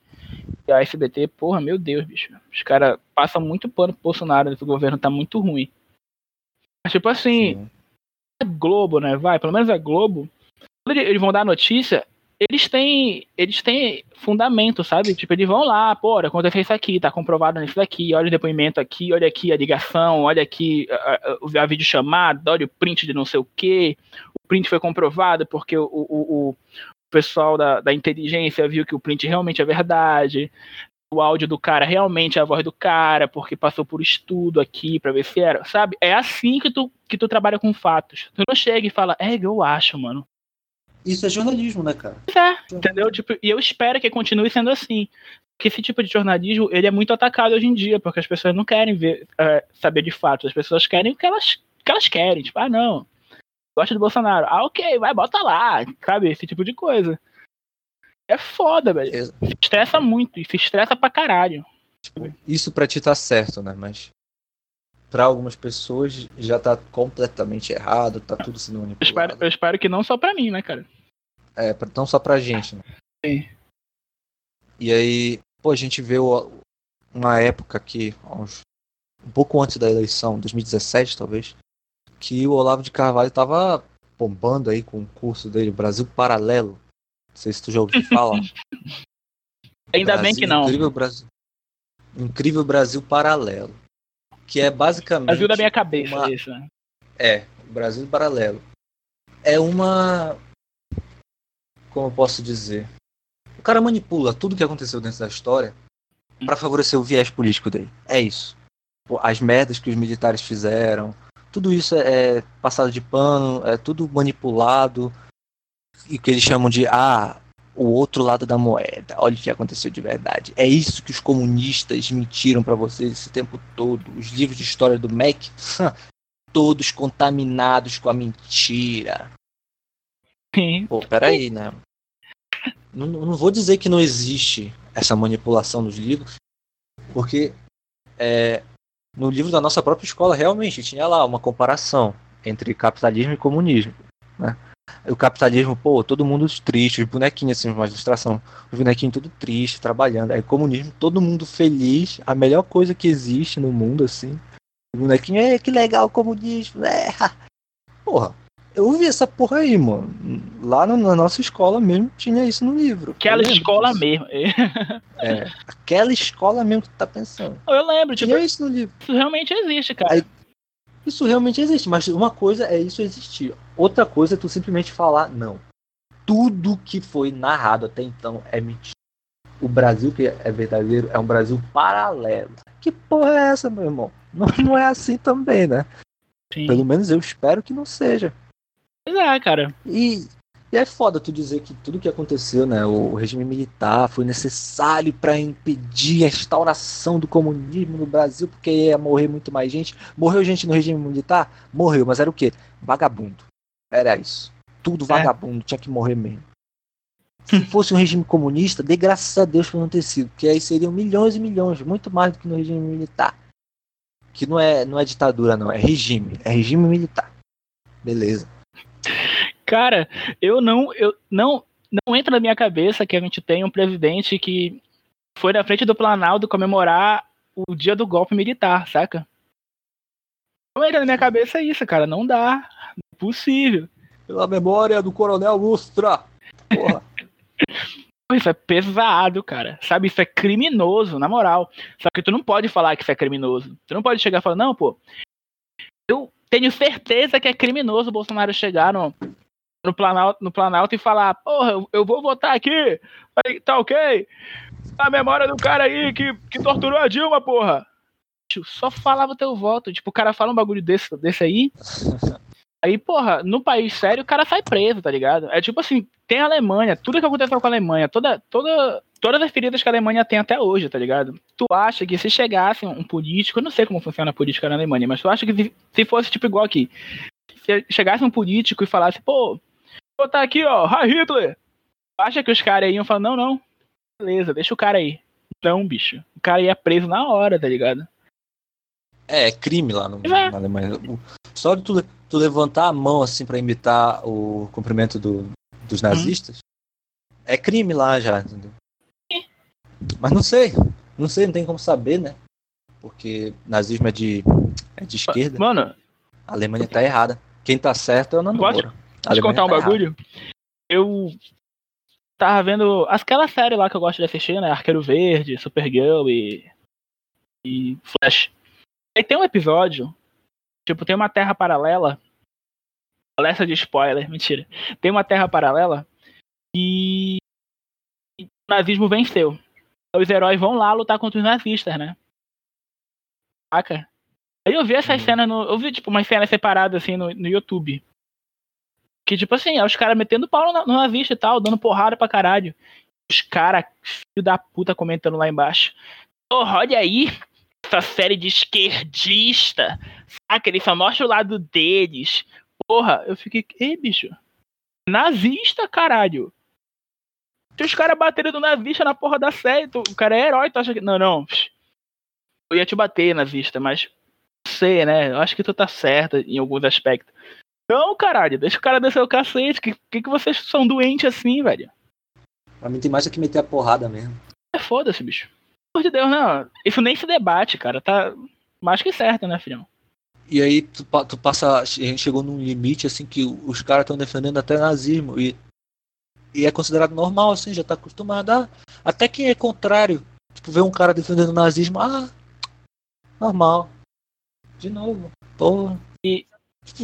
E a SBT, porra, meu Deus, bicho. Os caras passam muito pano pro Bolsonaro, o governo tá muito ruim. Mas, tipo assim, Sim. é Globo, né? Vai, pelo menos é Globo. Quando eles vão dar notícia, eles têm, eles têm fundamento, sabe? Tipo, eles vão lá, pô, aconteceu isso aqui, tá comprovado nisso daqui, olha o depoimento aqui, olha aqui a ligação, olha aqui a, a, a videochamada, olha o print de não sei o quê, o print foi comprovado porque o, o, o pessoal da, da inteligência viu que o print realmente é verdade, o áudio do cara realmente é a voz do cara, porque passou por estudo aqui para ver se era, sabe? É assim que tu, que tu trabalha com fatos. Tu não chega e fala, é, eu acho, mano. Isso é jornalismo, né, cara? É, entendeu? Tipo, e eu espero que continue sendo assim. Porque esse tipo de jornalismo, ele é muito atacado hoje em dia, porque as pessoas não querem ver, uh, saber de fato. As pessoas querem o que elas, que elas querem. Tipo, ah, não, gosta do Bolsonaro. Ah, ok, vai, bota lá, sabe? Esse tipo de coisa. É foda, velho. Se estressa muito, e se estressa pra caralho. Isso pra ti tá certo, né? Mas para algumas pessoas já tá completamente errado, tá tudo sendo manipulado. Eu espero, eu espero que não só pra mim, né, cara? É, não só pra gente, né? Sim. E aí, pô, a gente vê uma época que, uns, um pouco antes da eleição, 2017 talvez, que o Olavo de Carvalho tava bombando aí com o curso dele, Brasil Paralelo. Não sei se tu já ouviu falar. Ainda Brasil, bem que não. Incrível Brasil, incrível Brasil Paralelo. Que é basicamente. Brasil da minha cabeça, uma... isso, né? É, Brasil Paralelo. É uma como eu posso dizer? O cara manipula tudo que aconteceu dentro da história para favorecer o viés político dele. É isso. As merdas que os militares fizeram, tudo isso é, é passado de pano, é tudo manipulado e que eles chamam de ah, o outro lado da moeda. Olha o que aconteceu de verdade. É isso que os comunistas mentiram para vocês esse tempo todo. Os livros de história do MEC, todos contaminados com a mentira. Pô, peraí, né? Não, não vou dizer que não existe essa manipulação nos livros, porque é, no livro da nossa própria escola realmente tinha lá uma comparação entre capitalismo e comunismo. Né? O capitalismo, pô, todo mundo triste, os bonequinhos, assim, uma ilustração, os bonequinhos tudo triste, trabalhando. Aí comunismo, todo mundo feliz, a melhor coisa que existe no mundo, assim. O bonequinho, é que legal o comunismo, é. Porra, eu vi essa porra aí, mano. Lá no, na nossa escola mesmo tinha isso no livro. Aquela escola disso. mesmo. é, aquela escola mesmo que tu tá pensando. Eu lembro, tipo. Tinha isso no livro. Isso realmente existe, cara. Aí, isso realmente existe, mas uma coisa é isso existir. Outra coisa é tu simplesmente falar, não. Tudo que foi narrado até então é mentira. O Brasil que é verdadeiro é um Brasil paralelo. Que porra é essa, meu irmão? Não, não é assim também, né? Sim. Pelo menos eu espero que não seja. Pois é, cara. E, e é foda tu dizer que tudo que aconteceu, né? O regime militar foi necessário para impedir a instauração do comunismo no Brasil, porque ia morrer muito mais gente. Morreu gente no regime militar? Morreu, mas era o quê? Vagabundo. Era isso. Tudo é. vagabundo, tinha que morrer mesmo. Se fosse um regime comunista, dê graças a Deus por não ter sido, porque aí seriam milhões e milhões, muito mais do que no regime militar. Que não é, não é ditadura, não, é regime. É regime militar. Beleza. Cara, eu não, eu não, não entra na minha cabeça que a gente tem um presidente que foi na frente do Planalto comemorar o dia do golpe militar, saca? Não entra na minha cabeça isso, cara. Não dá. Não é possível. Pela memória do Coronel Lustra. Porra. Isso é pesado, cara. Sabe, isso é criminoso, na moral. Só que tu não pode falar que isso é criminoso. Tu não pode chegar e falar, não, pô. Eu tenho certeza que é criminoso o Bolsonaro chegar no, no Planalto, no Planalto e falar, porra, eu, eu vou votar aqui, tá ok. A memória do cara aí que, que torturou a Dilma, porra. Só falava teu voto. Tipo, o cara fala um bagulho desse, desse aí. Aí, porra, no país sério, o cara sai preso, tá ligado? É tipo assim, tem a Alemanha, tudo que aconteceu com a Alemanha, toda, toda, todas as feridas que a Alemanha tem até hoje, tá ligado? Tu acha que se chegasse um político, eu não sei como funciona a política na Alemanha, mas tu acha que se, se fosse tipo igual aqui, se chegasse um político e falasse, pô, botar aqui, ó, Hi Hitler, acha que os caras iam falar, não, não, beleza, deixa o cara aí. Não, bicho, o cara ia preso na hora, tá ligado? É, é crime lá no, é. na Alemanha. Só de tu, tu levantar a mão assim para imitar o cumprimento do, dos nazistas, hum. é crime lá já, entendeu? Mas não sei, não sei, não tem como saber, né? Porque nazismo é de, é de esquerda. Mano, a Alemanha tá errada. Quem tá certo é o Nando Pode, pode contar um bagulho? Eu tava vendo aquela série lá que eu gosto de assistir, né? Arqueiro Verde, Supergirl e, e Flash. Aí tem um episódio, tipo, tem uma terra paralela. Palestra de spoiler, mentira. Tem uma terra paralela e o nazismo venceu. Os heróis vão lá lutar contra os nazistas, né? Saca? Aí eu vi essas uhum. cenas no. Eu vi, tipo, umas cenas separadas assim no, no YouTube. Que, tipo assim, é os caras metendo pau no, no nazista e tal, dando porrada pra caralho. Os caras, filho da puta, comentando lá embaixo. Oh, olha aí, essa série de esquerdista, saca? Eles só mostram o lado deles. Porra, eu fiquei, ei, bicho, nazista, caralho. Se os caras bateram do nazista na porra da série, tu, o cara é herói, tu acha que. Não, não. Eu ia te bater, nazista, mas. Sei, né? Eu acho que tu tá certa em alguns aspectos. Não, caralho, deixa o cara descer o cacete. Que, que, que vocês são doentes assim, velho? Pra mim tem mais é que meter a porrada mesmo. É foda-se, bicho amor de Deus, não. Isso nem se debate, cara. Tá mais que certo, né, filhão? E aí tu, tu passa. A gente chegou num limite assim que os caras estão defendendo até nazismo. E, e é considerado normal, assim, já tá acostumado. a até quem é contrário. Tipo, ver um cara defendendo nazismo, ah, normal. De novo. Porra. E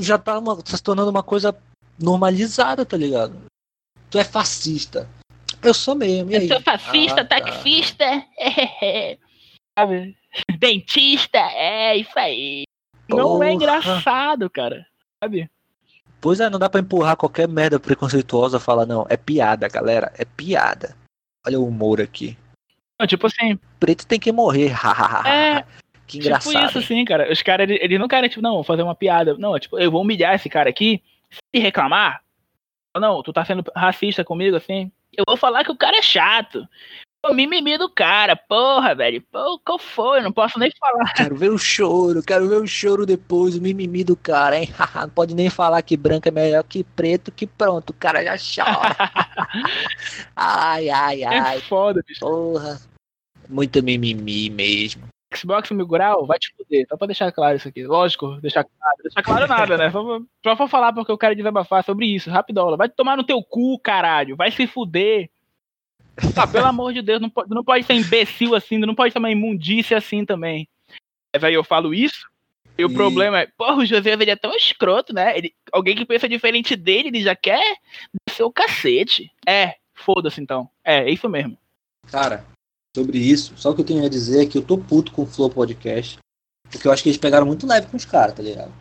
já tá, uma, tá se tornando uma coisa normalizada, tá ligado? Tu é fascista. Eu sou mesmo. eu sou fascista, ah, tá. taxista, sabe? Dentista, é isso aí. Porra. Não é engraçado, cara. Sabe? Pois é, não dá pra empurrar qualquer merda preconceituosa falar, não, é piada, galera, é piada. Olha o humor aqui. Não, tipo assim. Preto tem que morrer, é. Que tipo engraçado. Tipo isso, assim, cara. Os caras, eles, eles não querem, tipo, não, fazer uma piada. Não, tipo, eu vou humilhar esse cara aqui. Se reclamar, não, tu tá sendo racista comigo, assim. Eu vou falar que o cara é chato. O mimimi do cara, porra, velho. Pô, qual foi? Eu não posso nem falar. Quero ver o choro, quero ver o choro depois, o mimimi do cara, hein? não pode nem falar que branco é melhor que preto, que pronto, o cara já chora. ai, ai, ai. É foda, bicho. Porra. Muito mimimi mesmo. Xbox Mil Grau vai te fuder, só pra deixar claro isso aqui. Lógico, deixar claro. Deixar claro nada, né? Só, só pra falar porque eu quero desabafar sobre isso. Rapidola. Vai tomar no teu cu, caralho. Vai se fuder. Ah, pelo amor de Deus, não pode, não pode ser imbecil assim, não pode ser uma imundícia assim também. Mas aí eu falo isso, e, e... o problema é, porra, o José ele é tão escroto, né? Ele, alguém que pensa diferente dele, ele já quer descer o cacete. É, foda-se então. É, é isso mesmo. Cara, sobre isso. Só o que eu tenho a dizer é que eu tô puto com o Flow Podcast. Porque eu acho que eles pegaram muito leve com os caras, tá ligado?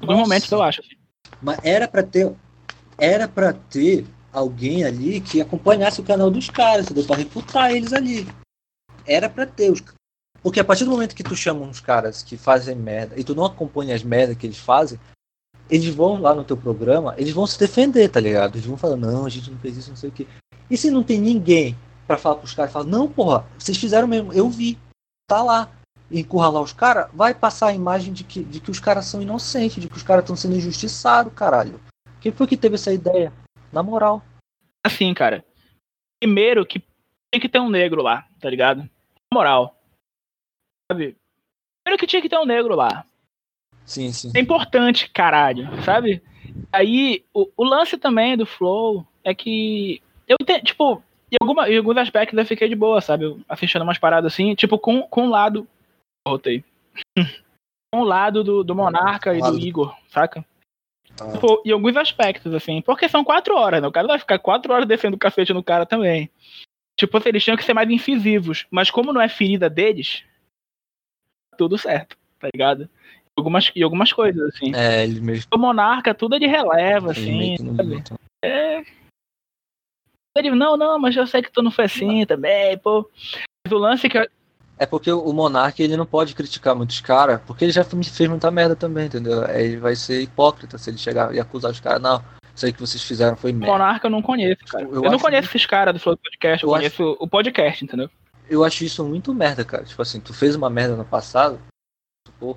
No momento eu acho. Mas era pra ter. Era pra ter alguém ali que acompanhasse o canal dos caras, entendeu? Pra refutar eles ali. Era pra ter os. Porque a partir do momento que tu chama uns caras que fazem merda e tu não acompanha as merdas que eles fazem, eles vão lá no teu programa, eles vão se defender, tá ligado? Eles vão falar, não, a gente não fez isso, não sei o quê. E se não tem ninguém para falar pros caras, fala, não, porra, vocês fizeram mesmo, eu vi, tá lá. E encurralar os caras, vai passar a imagem de que, de que os caras são inocentes, de que os caras estão sendo injustiçados, caralho. Quem foi que teve essa ideia? Na moral. Assim, cara. Primeiro que tem que ter um negro lá, tá ligado? Na moral. Sabe? Primeiro que tinha que ter um negro lá. Sim, sim. É importante, caralho, sabe? Aí, o, o lance também do Flow é que. Eu entendo, tipo, em, alguma, em alguns aspectos eu fiquei de boa, sabe? Assistindo umas paradas assim, tipo, com, com o lado. Voltei. com o lado do, do Monarca e do Igor, saca? Ah. Tipo, em alguns aspectos, assim. Porque são quatro horas, né? O cara vai ficar quatro horas descendo o cacete no cara também. Tipo, assim, eles tinham que ser mais incisivos. Mas como não é ferida deles, tudo certo, tá ligado? Algumas, e algumas coisas, assim. É, ele mesmo. O monarca, tudo é de releva, ele assim. sabe? É. Ele, não, não, mas eu sei que tu não foi assim também, pô. O lance é que. É porque o Monark ele não pode criticar muitos caras, porque ele já fez muita merda também, entendeu? Aí ele vai ser hipócrita se ele chegar e acusar os caras, não, isso aí que vocês fizeram foi merda. Monarca eu não conheço, cara. Eu Eu, não acho conheço esses caras do Flow Podcast, eu, Eu conheço o podcast, entendeu? Eu acho isso muito merda, cara. Tipo assim, tu fez uma merda no passado, pô,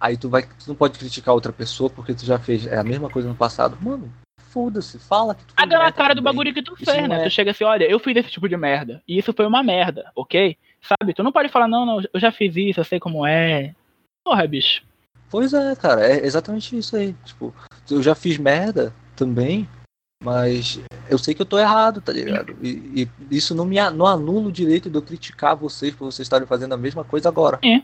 aí tu vai. Tu não pode criticar outra pessoa porque tu já fez é a mesma coisa no passado. Mano, foda-se, fala que tu na merda cara do também. bagulho que tu Isso fez, né? é- Tu chega assim, olha, eu fiz esse tipo de merda. E isso foi uma merda, ok? Sabe? Tu não pode falar, não, não, eu já fiz isso, eu sei como é. Porra, bicho. Pois é, cara, é exatamente isso aí. Tipo, eu já fiz merda também, mas eu sei que eu tô errado, tá ligado? E, e isso não me a- não anula o direito de eu criticar vocês por vocês estarem fazendo a mesma coisa agora. É.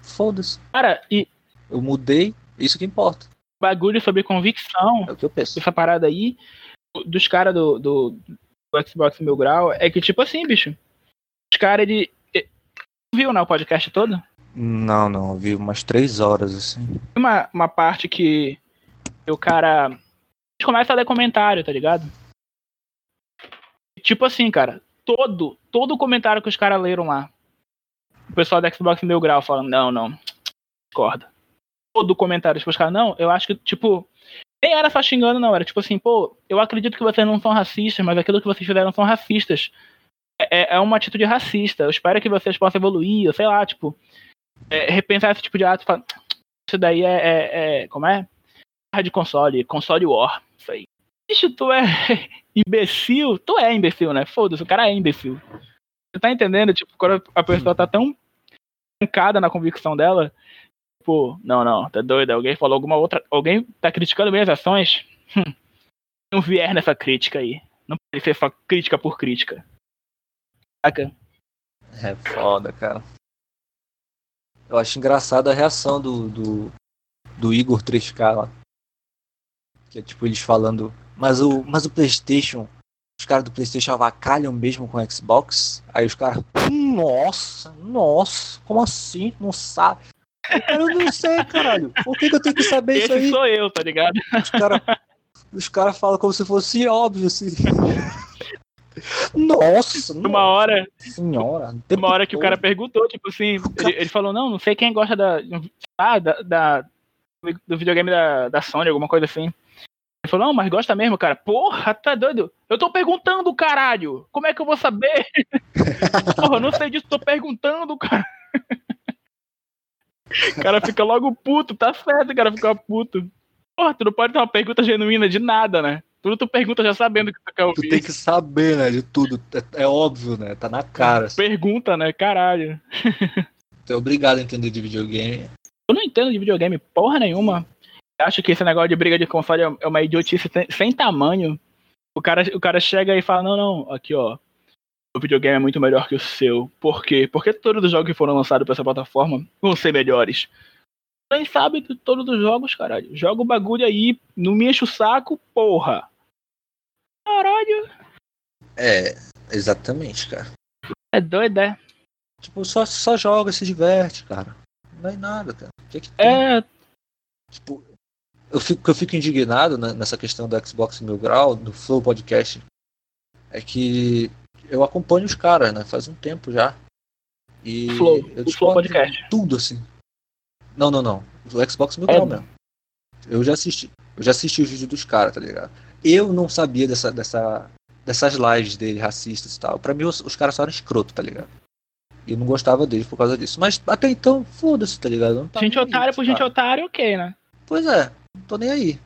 Foda-se. Cara, e Eu mudei, isso que importa. Bagulho sobre convicção, É o que eu penso. essa parada aí, dos caras do, do, do Xbox Mil Grau, é que, tipo assim, bicho. Os caras, ele. Viu, né, o podcast todo? Não, não, eu vi umas três horas assim. Uma, uma parte que o cara começa a ler comentário, tá ligado? Tipo assim, cara, todo, todo comentário que os caras leram lá, o pessoal da Xbox Mil Grau falando, não, não, discorda. Todo comentário, tipo, os caras, não, eu acho que, tipo, nem era só xingando, não, era tipo assim, pô, eu acredito que vocês não são racistas, mas aquilo que vocês fizeram são racistas. É, é uma atitude racista, eu espero que vocês possam evoluir, sei lá, tipo, é, repensar esse tipo de ato falar, isso daí é, é, é- Como é? Guerra de console, console war. Isso aí. Bicho, tu é imbecil? Tu é imbecil, né? Foda-se, o cara é imbecil. Você tá entendendo? Tipo, quando a pessoa tá tão trancada na convicção dela, tipo, não, não, tá doido. Alguém falou alguma outra. Alguém tá criticando minhas ações? Hum, não vier nessa crítica aí. Não pode ser só crítica por crítica. Saca? É foda, cara. Eu acho engraçada a reação do, do, do Igor 3K lá. Que é tipo eles falando. Mas o, mas o Playstation. Os caras do Playstation avacalham mesmo com o Xbox. Aí os caras. Nossa, nossa, como assim? Não sabe? Eu não sei, caralho. Por que, que eu tenho que saber isso Esse aí? sou eu, tá ligado? Os caras os cara falam como se fosse óbvio, assim. Nossa, Uma hora, senhora. uma hora que o cara perguntou, tipo assim, ele, ele falou, não, não sei quem gosta da, ah, da, da- do videogame da, da Sony, alguma coisa assim. Ele falou, não, mas gosta mesmo, cara. Porra, tá doido? Eu tô perguntando, caralho! Como é que eu vou saber? Porra, eu não sei disso, tô perguntando, cara. O cara fica logo puto, tá certo, o cara fica puto. Porra, tu não pode ter uma pergunta genuína de nada, né? Tudo tu pergunta já sabendo que tu quer Tu ouvir. tem que saber, né, de tudo. É, é óbvio, né? Tá na cara. assim. Pergunta, né? Caralho. Tu é obrigado a entender de videogame. Eu não entendo de videogame porra nenhuma. Acho que esse negócio de briga de console é- é uma idiotice sem, sem tamanho. O cara, o cara chega e fala, não, não, aqui ó. O videogame é muito melhor que o seu. Por quê? Porque todos os jogos que foram lançados pra essa plataforma vão ser melhores. Nem sabe de todos os jogos, caralho. Joga o bagulho aí, não me enche o saco, porra. Caralho. É, exatamente, cara. É doido, é? Tipo, só, só joga, se diverte, cara. Não é nada, cara. O que é que tem? É, Tipo, eu fico, eu fico indignado né, nessa questão do Xbox Mil Grau, do Flow Podcast, é que eu acompanho os caras, né? Faz um tempo já. E Flow, eu o Flow Podcast. tudo, assim. Não, não, não. O Xbox Mil É. Grau mesmo. Eu já assisti. Eu já assisti os vídeos dos caras, tá ligado? Eu não sabia dessa, dessa, dessas lives dele, racistas e tal. Pra mim, os, os caras só eram escroto, tá ligado? E eu não gostava deles por causa disso. Mas até então, foda-se, tá ligado? Tava gente otária por gente cara. otária, ok, né? Pois é, não tô nem aí.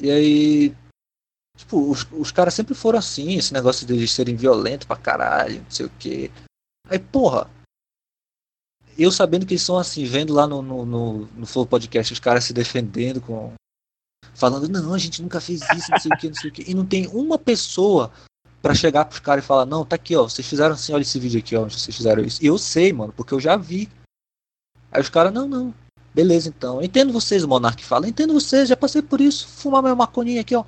E aí. Tipo, os, os caras sempre foram assim, esse negócio deles serem violentos pra caralho, não sei o quê. Aí, porra. Eu sabendo que eles são assim, vendo lá no, no, no, no Flow Podcast os caras se defendendo com. Falando, não, a gente nunca fez isso, não sei o que, não sei o que. E não tem uma pessoa pra chegar pros caras e falar, não, tá aqui, ó, vocês fizeram assim, olha esse vídeo aqui, ó, vocês fizeram isso. E eu sei, mano, porque eu já vi. Aí os caras, não, não. Beleza, então. Entendo vocês, o Monark fala. Entendo vocês, já passei por isso. Fumar minha maconhinha aqui, ó.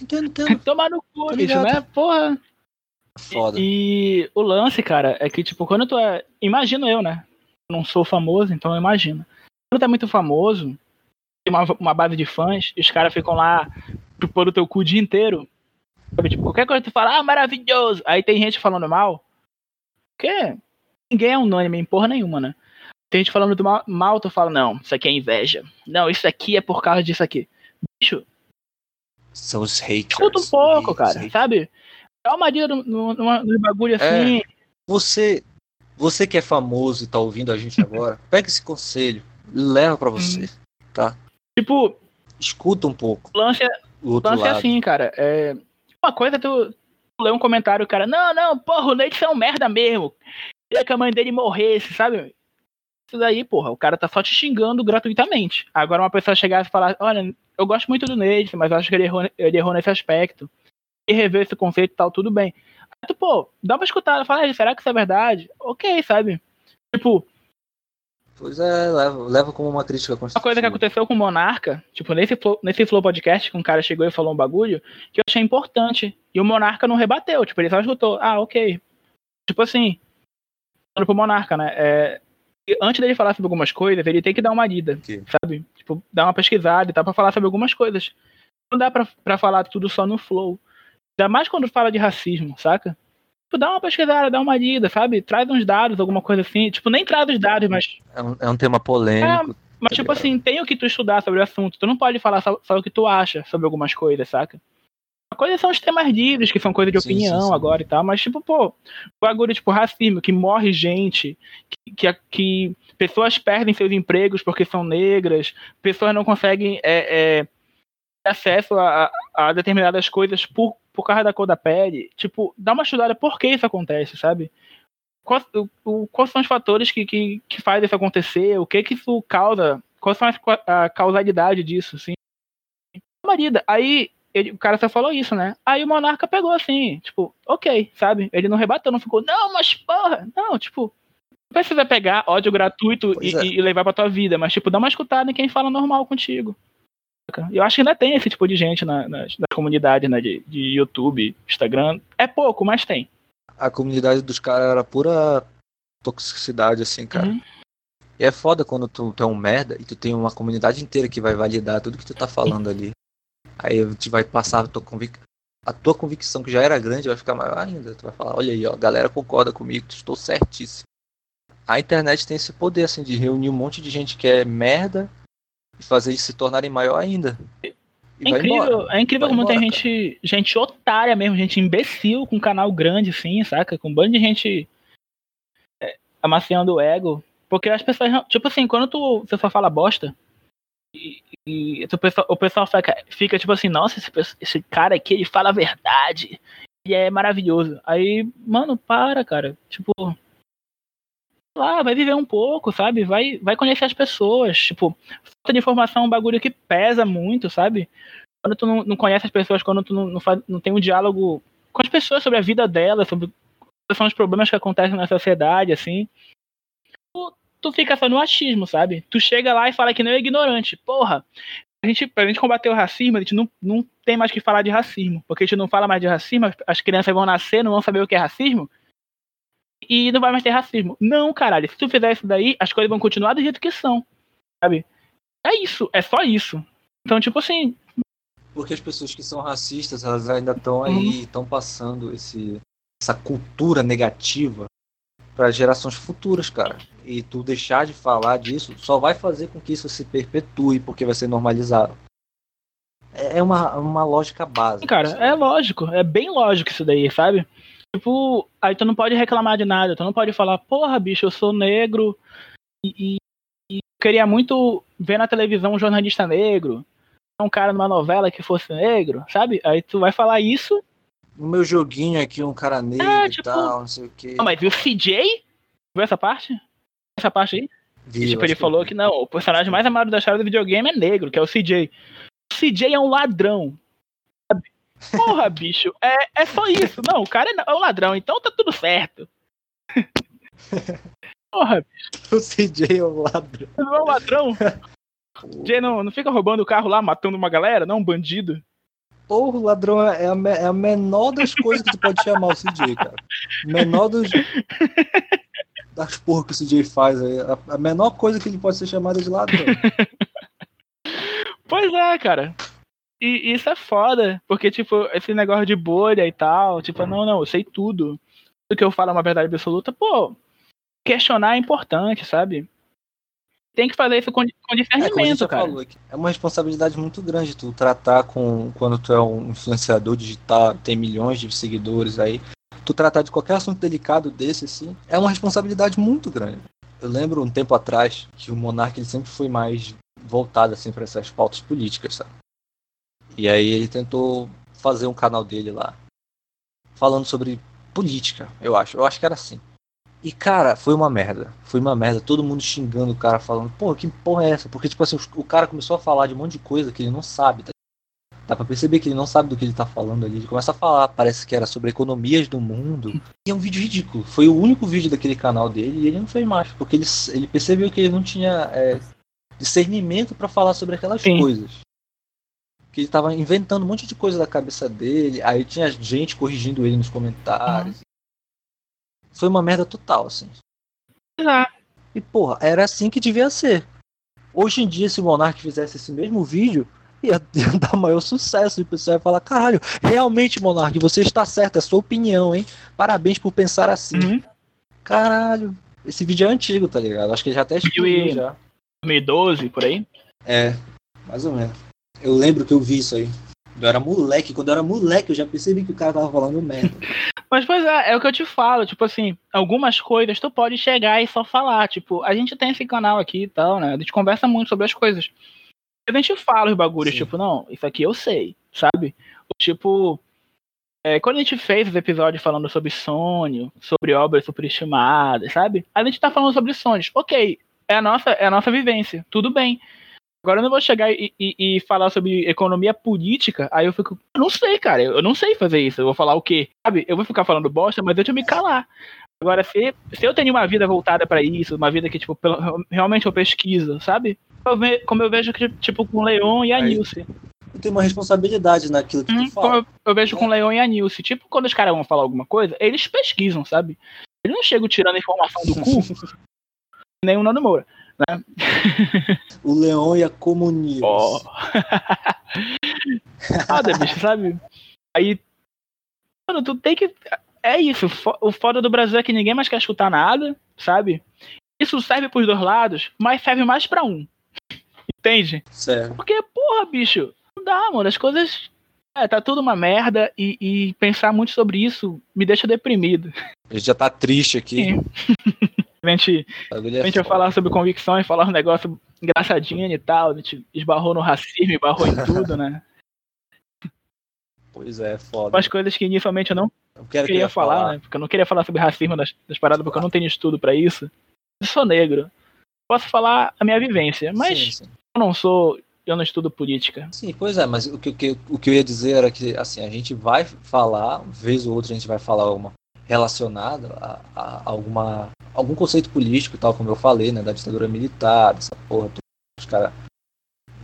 Entendo, entendo. Tomar no cu, Tá bicho, né? Porra. Foda. E, e o lance, cara, é que, tipo, quando tu é. Imagino eu, né? Eu não sou famoso, então eu imagino. Quando tu é muito famoso, tem uma, uma base de fãs, e os caras ficam lá chupando o teu cu o dia inteiro. Sabe? Tipo, qualquer coisa que tu fala, ah, maravilhoso. Aí tem gente falando mal. Que ninguém é unânime em porra nenhuma, né? Tem gente falando do mal, mal, tu fala, não, isso aqui é inveja. Não, isso aqui é por causa disso aqui. Bicho, São os haters. escuta um pouco, cara, sabe? Dá uma dica no, bagulho assim. Você, você que é famoso e tá ouvindo a gente agora, pega esse conselho, leva pra você, tá? Tipo, Escuta um pouco o lance é, o lance é lado. assim, cara. É, uma coisa é tu, tu ler um comentário, cara, não, não, porra, o Nate é um merda mesmo. Queria que a mãe dele morresse, sabe? Isso daí, porra, o cara tá só te xingando gratuitamente. Agora uma pessoa chegar e falar, olha, eu gosto muito do Nate, mas eu acho que ele errou, ele errou nesse aspecto. E rever esse conceito e tal, tudo bem. Aí tu, pô, dá uma escutada, fala, "Ei, será que isso é verdade? Ok, sabe? Tipo, Pois é, leva, leva como uma crítica Uma coisa que aconteceu com o Monarca, tipo, nesse Flow, nesse Flow Podcast, que um cara chegou e falou um bagulho, que eu achei importante. E o Monarca não rebateu, tipo, ele só escutou. Ah, ok. Tipo assim, pro Monarca, né? É, antes dele falar sobre algumas coisas, ele tem que dar uma lida, sabe? Tipo, dar uma pesquisada e tal, pra falar sobre algumas coisas. Não dá pra, pra falar tudo só no Flow. Ainda mais quando fala de racismo, saca? Tipo, dá uma pesquisada, dá uma lida, sabe? Traz uns dados, alguma coisa assim. Tipo, nem traz os dados, mas É um, é um tema polêmico. mas, Tá tipo assim, tem o que tu estudar sobre o assunto. Tu não pode falar só, só o que tu acha sobre algumas coisas, saca? Uma coisa são os temas livres, que são coisa de Sim, opinião sim, sim. agora e tal. Mas, tipo, pô, o bagulho, tipo, racismo, que morre gente, que, que, que pessoas perdem seus empregos porque são negras, pessoas não conseguem é, é, ter acesso a, a determinadas coisas por, por causa da cor da pele. Tipo, dá uma estudada por que isso acontece, sabe? Quais, o, quais são os fatores que, que, que fazem isso acontecer? O que que isso causa? Quais são as, a causalidade disso, assim? Marida, aí ele- o cara só falou isso, né? Aí o monarca pegou assim, tipo, ok, sabe? Ele não rebateu, não ficou, não, mas porra, não, tipo, não precisa pegar ódio gratuito e, é. e- levar pra tua vida, mas, tipo, dá uma escutada em quem fala normal contigo. Eu acho que ainda tem esse tipo de gente na, nas, nas comunidades, né, de, de YouTube, Instagram. É pouco, mas tem. A comunidade dos caras era pura toxicidade, assim, cara. Uhum. E é foda quando tu, tu é um merda e tu tem uma comunidade inteira que vai validar tudo que tu tá falando ali. Aí tu vai passar a tua, convic... a tua convicção, que já era grande, vai ficar maior ainda. Tu vai falar, olha aí, ó, a galera concorda comigo, estou certíssimo. A internet tem esse poder, assim, de reunir um monte de gente que é merda e fazer eles se tornarem maior ainda. É incrível, é incrível Vai como tem embora, gente, gente otária mesmo, gente imbecil com canal grande, assim, saca? Com um bando de gente é, amaciando o ego. Porque as pessoas, tipo assim, quando tu, você só fala bosta, e, e o pessoal fica, fica tipo assim, nossa, esse, esse cara aqui, ele fala a verdade, ele é maravilhoso. Aí, mano, para, cara. Tipo, lá, vai viver um pouco, sabe? Vai, vai conhecer as pessoas. Tipo, falta de informação é um bagulho que pesa muito, sabe? Quando tu não, não conhece as pessoas, quando tu não, não, faz, não tem um diálogo com as pessoas sobre a vida delas, sobre quais são os problemas que acontecem na sociedade, assim, tu, tu fica só no achismo, sabe? Tu chega lá e fala que não é ignorante. Porra, a gente, pra gente combater o racismo, a gente não, não tem mais que falar de racismo, porque a gente não fala mais de racismo, as- as crianças vão nascer, não vão saber o que é racismo, e não vai mais ter racismo. Não, caralho, se tu fizer isso daí, as coisas vão continuar do jeito que são, sabe? É isso, é só isso. Então, tipo assim, Porque as pessoas que são racistas, elas ainda estão aí, Uhum. estão passando esse, essa cultura negativa para gerações futuras, cara. E tu deixar de falar disso só vai fazer com que isso se perpetue, porque vai ser normalizado. É é uma, uma lógica básica. Cara, é lógico, é bem lógico isso daí, sabe? Tipo, aí tu não pode reclamar de nada, tu não pode falar, porra, bicho, eu sou negro e, e- e queria muito ver na televisão um jornalista negro, um cara numa novela que fosse negro, sabe? Aí tu vai falar isso, No meu joguinho aqui, um cara negro É, e tipo- tal, não sei o que. não, mas viu o CJ? Viu essa parte? Essa parte aí? Vi, E, tipo, ele falou vi. que não, o personagem mais amado da história do videogame é negro, que é o CJ. O CJ é um ladrão. Porra, bicho, é, é só isso. Não, o cara é, é um ladrão, então tá tudo certo. Porra, O CJ é um ladrão. não é um ladrão? CJ não, não fica roubando o carro lá, matando uma galera, não um bandido. Porra, o ladrão é a, é a menor das coisas que tu pode chamar o CJ, cara. Menor dos. das porra que o CJ faz aí. A, a menor coisa que ele pode ser chamado é de ladrão. Pois é, cara. E isso é foda, porque, tipo, esse negócio de bolha e tal, tipo, não, não, eu sei tudo. Tudo que eu falo é uma verdade absoluta, pô, questionar é importante, sabe? Tem que fazer isso com, com discernimento, é, cara. Falou, é uma responsabilidade muito grande tu tratar com, quando tu é um influenciador digital, tem milhões de seguidores aí, tu tratar de qualquer assunto delicado desse, assim, é uma responsabilidade muito grande. Eu lembro um tempo atrás que o Monark ele sempre foi mais voltado assim para essas pautas políticas, sabe? E aí ele tentou fazer um canal dele lá, falando sobre política, eu acho. Eu acho que era assim. E, cara, foi uma merda. Foi uma merda. Todo mundo xingando o cara, falando, pô, que porra é essa? Porque, tipo assim, o cara começou a falar de um monte de coisa que ele não sabe. Tá? Dá pra perceber que ele não sabe do que ele tá falando ali. Ele começa a falar, parece que era sobre economias do mundo. E é um vídeo ridículo. Foi o único vídeo daquele canal dele e ele não fez mais. Porque ele, ele percebeu que ele não tinha é, discernimento para falar sobre aquelas Sim. coisas que ele tava inventando um monte de coisa da cabeça dele, aí tinha gente corrigindo ele nos comentários. Uhum. Foi uma merda total, assim. Uhum. E, porra, era assim que devia ser. Hoje em dia, se o Monark fizesse esse mesmo vídeo, ia, ia dar maior sucesso. E o pessoal ia falar: caralho, realmente, Monark, você está certo, é a sua opinião, hein? Parabéns por pensar assim. Uhum. Caralho, esse vídeo é antigo, tá ligado? Acho que ele já até explodiu já. 2012, por aí? É, mais ou menos. Eu lembro que eu vi isso aí. Eu era moleque, quando eu era moleque eu já percebi que o cara tava falando merda. Mas, pois é, é o que eu te falo, tipo assim, algumas coisas tu pode chegar e só falar, tipo, a gente tem esse canal aqui e tal, né, a gente conversa muito sobre as coisas. A gente fala os bagulhos, Sim. tipo, não, isso aqui eu sei, sabe? Tipo, é, quando a gente fez os episódios falando sobre sonho, sobre obras superestimadas, sabe? A gente tá falando sobre sonhos, ok, é a nossa, é a nossa vivência, tudo bem. Agora eu não vou chegar e, e, e, falar sobre economia política, aí eu fico, eu não sei, cara, eu não sei fazer isso. Eu vou falar o quê? Sabe? Eu vou ficar falando bosta, mas eu tenho que me calar. Agora, se, se eu tenho uma vida voltada para isso, uma vida que, tipo, pelo, realmente eu pesquiso, sabe? Eu ve, como eu vejo que, tipo, com o Leon e a Nilce. Eu tenho uma responsabilidade naquilo que hum, tu fala. Como eu, eu vejo é. com o Leon e a Nilce. Tipo, quando os caras vão falar alguma coisa, eles pesquisam, sabe? Eles não chegam tirando informação do cu, nem o Nando Moura. Né? O leão e a comunista. Oh. Foda, bicho, sabe? Aí. Mano, tu tem que. É isso. O foda do Brasil é que ninguém mais quer escutar nada, sabe? Isso serve pros dois lados, mas serve mais pra um. Entende? Certo. Porque, porra, bicho, não dá, mano. As coisas. É, tá tudo uma merda e, e pensar muito sobre isso me deixa deprimido. A gente já tá triste aqui. gente, a gente ia falar sobre convicções, falar um negócio engraçadinho e tal. A gente esbarrou no racismo, esbarrou em tudo, né? Pois é, foda. Umas coisas que inicialmente eu não eu queria falar, falar, né? Porque eu não queria falar sobre racismo das, das paradas, porque eu não tenho estudo para isso. Eu sou negro. Posso falar a minha vivência, mas sim, sim. eu não sou. Eu não estudo política. Sim, pois é, mas o que, o que, o que eu ia dizer era que assim, a gente vai falar, vez ou outra a gente vai falar uma relacionado a, a, alguma algum conceito político, tal como eu falei, né, da ditadura militar, dessa porra, os caras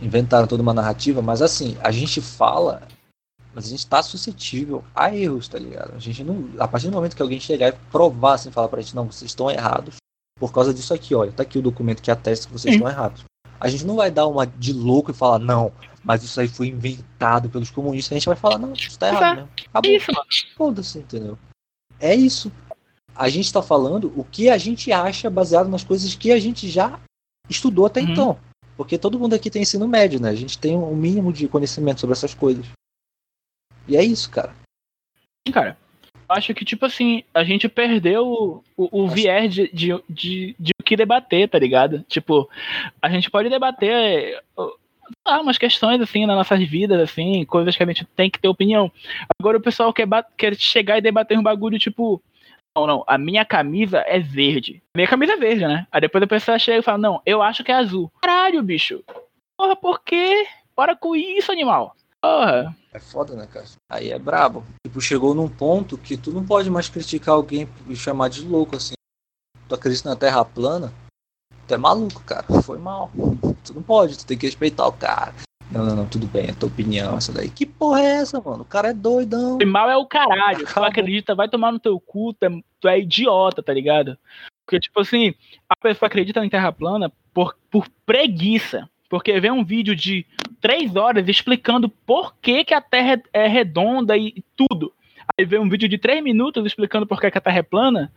inventaram toda uma narrativa, mas assim, a gente fala, mas a gente está suscetível a erros, tá ligado? A gente não, a partir do momento que alguém chegar e provar assim, falar pra gente, não, vocês estão errados por causa disso aqui, olha, tá aqui o documento que atesta que vocês Sim. estão errados. A gente não vai dar uma de louco e falar, não, mas isso aí foi inventado pelos comunistas. A gente vai falar, não, isso tá errado, né? Acabou. Foda-se, entendeu? é isso. A gente está falando o que a gente acha baseado nas coisas que a gente já estudou até uhum. então. Porque todo mundo aqui tem ensino médio, né? A gente tem um mínimo de conhecimento sobre essas coisas. E é isso, cara. Cara, acho que, tipo assim, a gente perdeu o, o, o viés de, de, de, de o que debater, tá ligado? Tipo, a gente pode debater ah, umas questões assim nas nossas vidas, assim, coisas que a gente tem que ter opinião. Agora o pessoal quer, quer chegar e debater um bagulho tipo. Não, não, a minha camisa é verde. Minha camisa é verde, né? Aí depois a pessoa chega e fala, não, eu acho que é azul. Caralho, bicho. Porra, por quê? Para com isso, animal. Porra. É foda, né, cara? Aí é brabo. Tipo, chegou num ponto que tu não pode mais criticar alguém e chamar de louco, assim. Tu acredita na Terra plana? Tu é maluco, cara. Foi mal. Tu não pode, tu tem que respeitar o cara. Não, não, não, tudo bem, é tua opinião, essa daí. Que porra é essa, mano? O cara é doidão. O mal é o caralho. Tu Acabou. acredita, vai tomar no teu cu, tu é, tu é idiota, tá ligado? Porque, tipo assim, a pessoa acredita em terra plana por, por preguiça. Porque vê um vídeo de três horas explicando por que, que a Terra é redonda e tudo. Aí vê um vídeo de três minutos explicando por que, que a Terra é plana.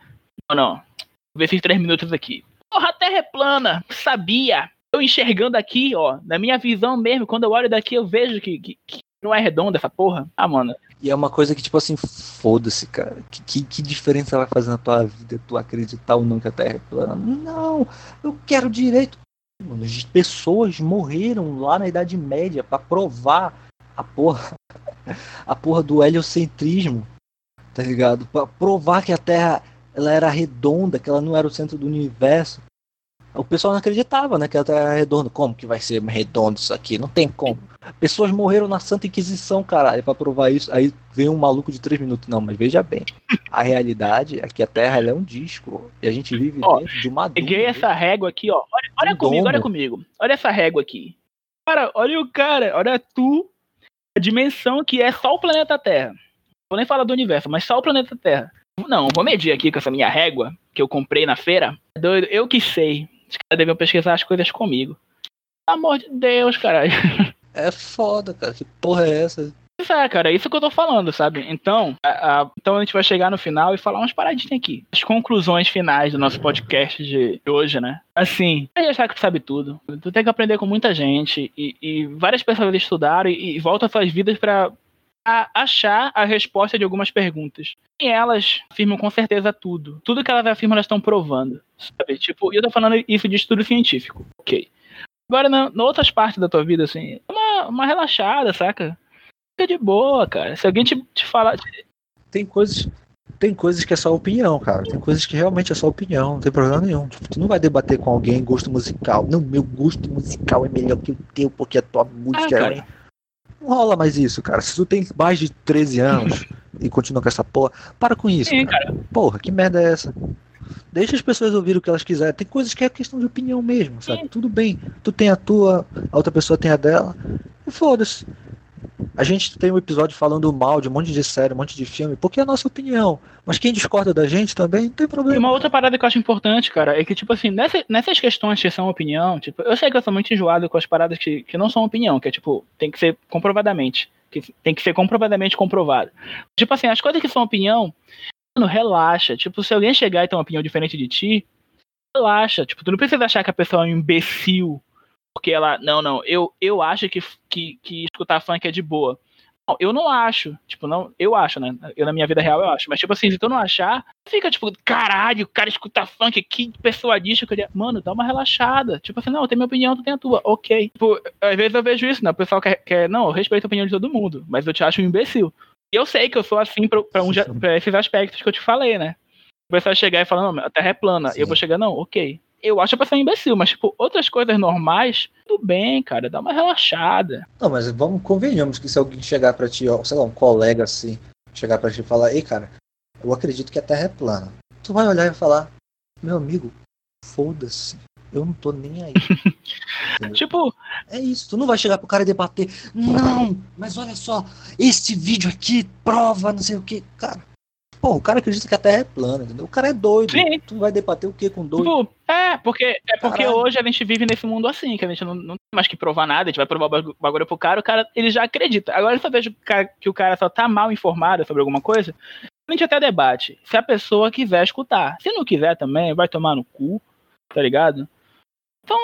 Não, não. Vou ver esses três minutos aqui. Porra, a Terra é plana. Sabia. Eu enxergando aqui, ó, na minha visão mesmo, quando eu olho daqui, eu vejo que, que, que não é redonda essa porra. Ah, mano. E é uma coisa que, tipo assim, foda-se, cara. Que, que, que diferença vai fazer na tua vida tu acreditar ou não que a Terra é plana? Não, eu quero direito. Mano, as pessoas morreram lá na Idade Média pra provar a porra, a porra do heliocentrismo, tá ligado? Pra provar que a Terra ela era redonda, que ela não era o centro do universo. O pessoal não acreditava, né, que a Terra era redonda. Como que vai ser redondo isso aqui? Não tem como. Pessoas morreram na Santa Inquisição, caralho, pra provar isso. Aí vem um maluco de três minutos. Não, mas veja bem. A realidade é que a Terra ela é um disco. E a gente vive Ó, dentro de uma Peguei dúvida. essa régua aqui, ó. Olha, olha Um comigo, olha domo. comigo. Olha essa régua aqui. Cara, olha o cara, olha tu, a dimensão que é só o planeta Terra. Vou nem falar do universo, mas só o planeta Terra. Não, vou medir aqui com essa minha régua que eu comprei na feira. É Doido, eu que sei. Os caras deviam pesquisar as coisas comigo. Pelo amor de Deus, caralho. É foda, cara. Que porra é essa? Isso é, cara, é isso que eu tô falando, sabe? Então, a, a- então a gente vai chegar no final e falar umas paradinhas aqui. As conclusões finais do nosso podcast de hoje, né? Assim, a gente achar que tu sabe tudo. Tu tem que aprender com muita gente e, e várias pessoas estudaram e, e voltam suas vidas pra a- achar a resposta de algumas perguntas. E elas afirmam com certeza tudo. Tudo que elas afirmam, elas estão provando, sabe? Tipo, eu tô falando isso de estudo científico, ok. Agora, na, na outras partes da tua vida, assim, dá uma, uma relaxada, saca? Fica de boa, cara. Se alguém te, te falar. Tem coisas. Tem coisas que é só opinião, cara. Tem coisas que realmente é só opinião, não tem problema nenhum. Tu não vai debater com alguém gosto musical. Não, meu gosto musical é melhor que o teu, porque a tua música Ah, é. Não rola mais isso, cara. Se tu tem mais de 13 anos e continua com essa porra, para com isso, Sim, cara. Porra, que merda é essa? Deixa as pessoas ouvirem o que elas quiserem. Tem coisas que é questão de opinião mesmo, sabe? Sim. Tudo bem. Tu tem a tua, a outra pessoa tem a dela. E foda-se. A gente tem um episódio falando mal de um monte de série, um monte de filme, porque é a nossa opinião. Mas quem discorda da gente também, não tem E problema. uma outra parada que eu acho importante, cara, é que, tipo assim, nessa- nessas questões que são opinião, tipo, eu sei que eu sou muito enjoado com as paradas que, que não são opinião, que é, tipo, tem que ser comprovadamente. Que tem que ser comprovadamente comprovado. Tipo assim, as coisas que são opinião, mano, relaxa. Tipo, se alguém chegar e ter uma opinião diferente de ti, relaxa. Tipo, tu não precisa achar que a pessoa é um imbecil. Porque ela, não, não, eu, eu acho que, que, que escutar funk é de boa. Não, eu não acho. Tipo, não, eu acho, né? Eu na minha vida real eu acho. Mas, tipo assim, se tu não achar, fica tipo, caralho, o cara escuta funk, que pessoa disso. Que ele... Mano, dá uma relaxada. Tipo assim, não, tenho minha opinião, tu tem a tua. Ok. Tipo, às vezes eu vejo isso, né? O pessoal quer, quer não, eu respeito a opinião de todo mundo, mas eu te acho um imbecil. E eu sei que eu sou assim pra, pra, um, pra esses aspectos que eu te falei, né? O pessoal chegar e falar, não, a terra é plana. E eu vou chegar, não, ok. Eu acho a pessoa um imbecil, mas, tipo, outras coisas normais, tudo bem, cara, dá uma relaxada. Não, mas vamos, convenhamos que se alguém chegar pra ti, ó, sei lá, um colega assim, chegar pra ti e falar, ei, cara, eu acredito que a Terra é plana. Tu vai olhar e falar, meu amigo, foda-se, eu não tô nem aí. Tipo, É isso, tu não vai chegar pro cara e debater, não, mas olha só, este vídeo aqui prova, não sei o que, cara. Pô, o cara acredita que a Terra é plana, entendeu? O cara é doido. Sim. Tu vai debater o que com doido? Tipo, é, porque, é porque Caralho. hoje a gente vive nesse mundo assim, que a gente não, não tem mais que provar nada, a gente vai provar o bagu- bagulho pro cara, o cara, ele já acredita. Agora eu só vejo que o cara- só tá mal informado sobre alguma coisa, a gente até debate, se a pessoa quiser escutar. Se não quiser também, vai tomar no cu, tá ligado? Então,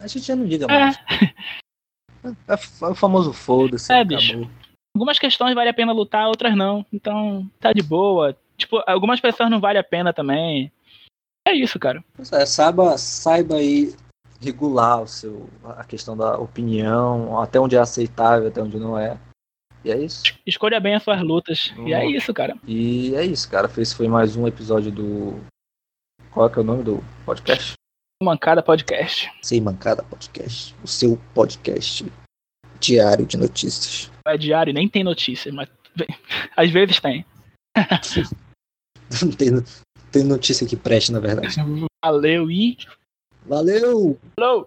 A gente já não liga é, mais. É, é o famoso foda-se. É, acabou. Algumas questões vale a pena lutar, outras não. Então, tá de boa. Tipo, algumas pessoas não vale a pena também. É isso, cara. É, saiba, saiba aí regular o seu, a questão da opinião, até onde é aceitável, até onde não é. E é isso. Escolha bem as suas lutas. E é Uhum. isso, cara. E é isso, cara. Esse foi mais um episódio do. Qual é, que é o nome do podcast? Mancada Podcast. Sem Mancada Podcast. O seu podcast diário de notícias. É diário, nem tem notícia, mas bem, às vezes tem. Não tem, tem notícia que preste, na verdade. Valeu e. Valeu! Falou!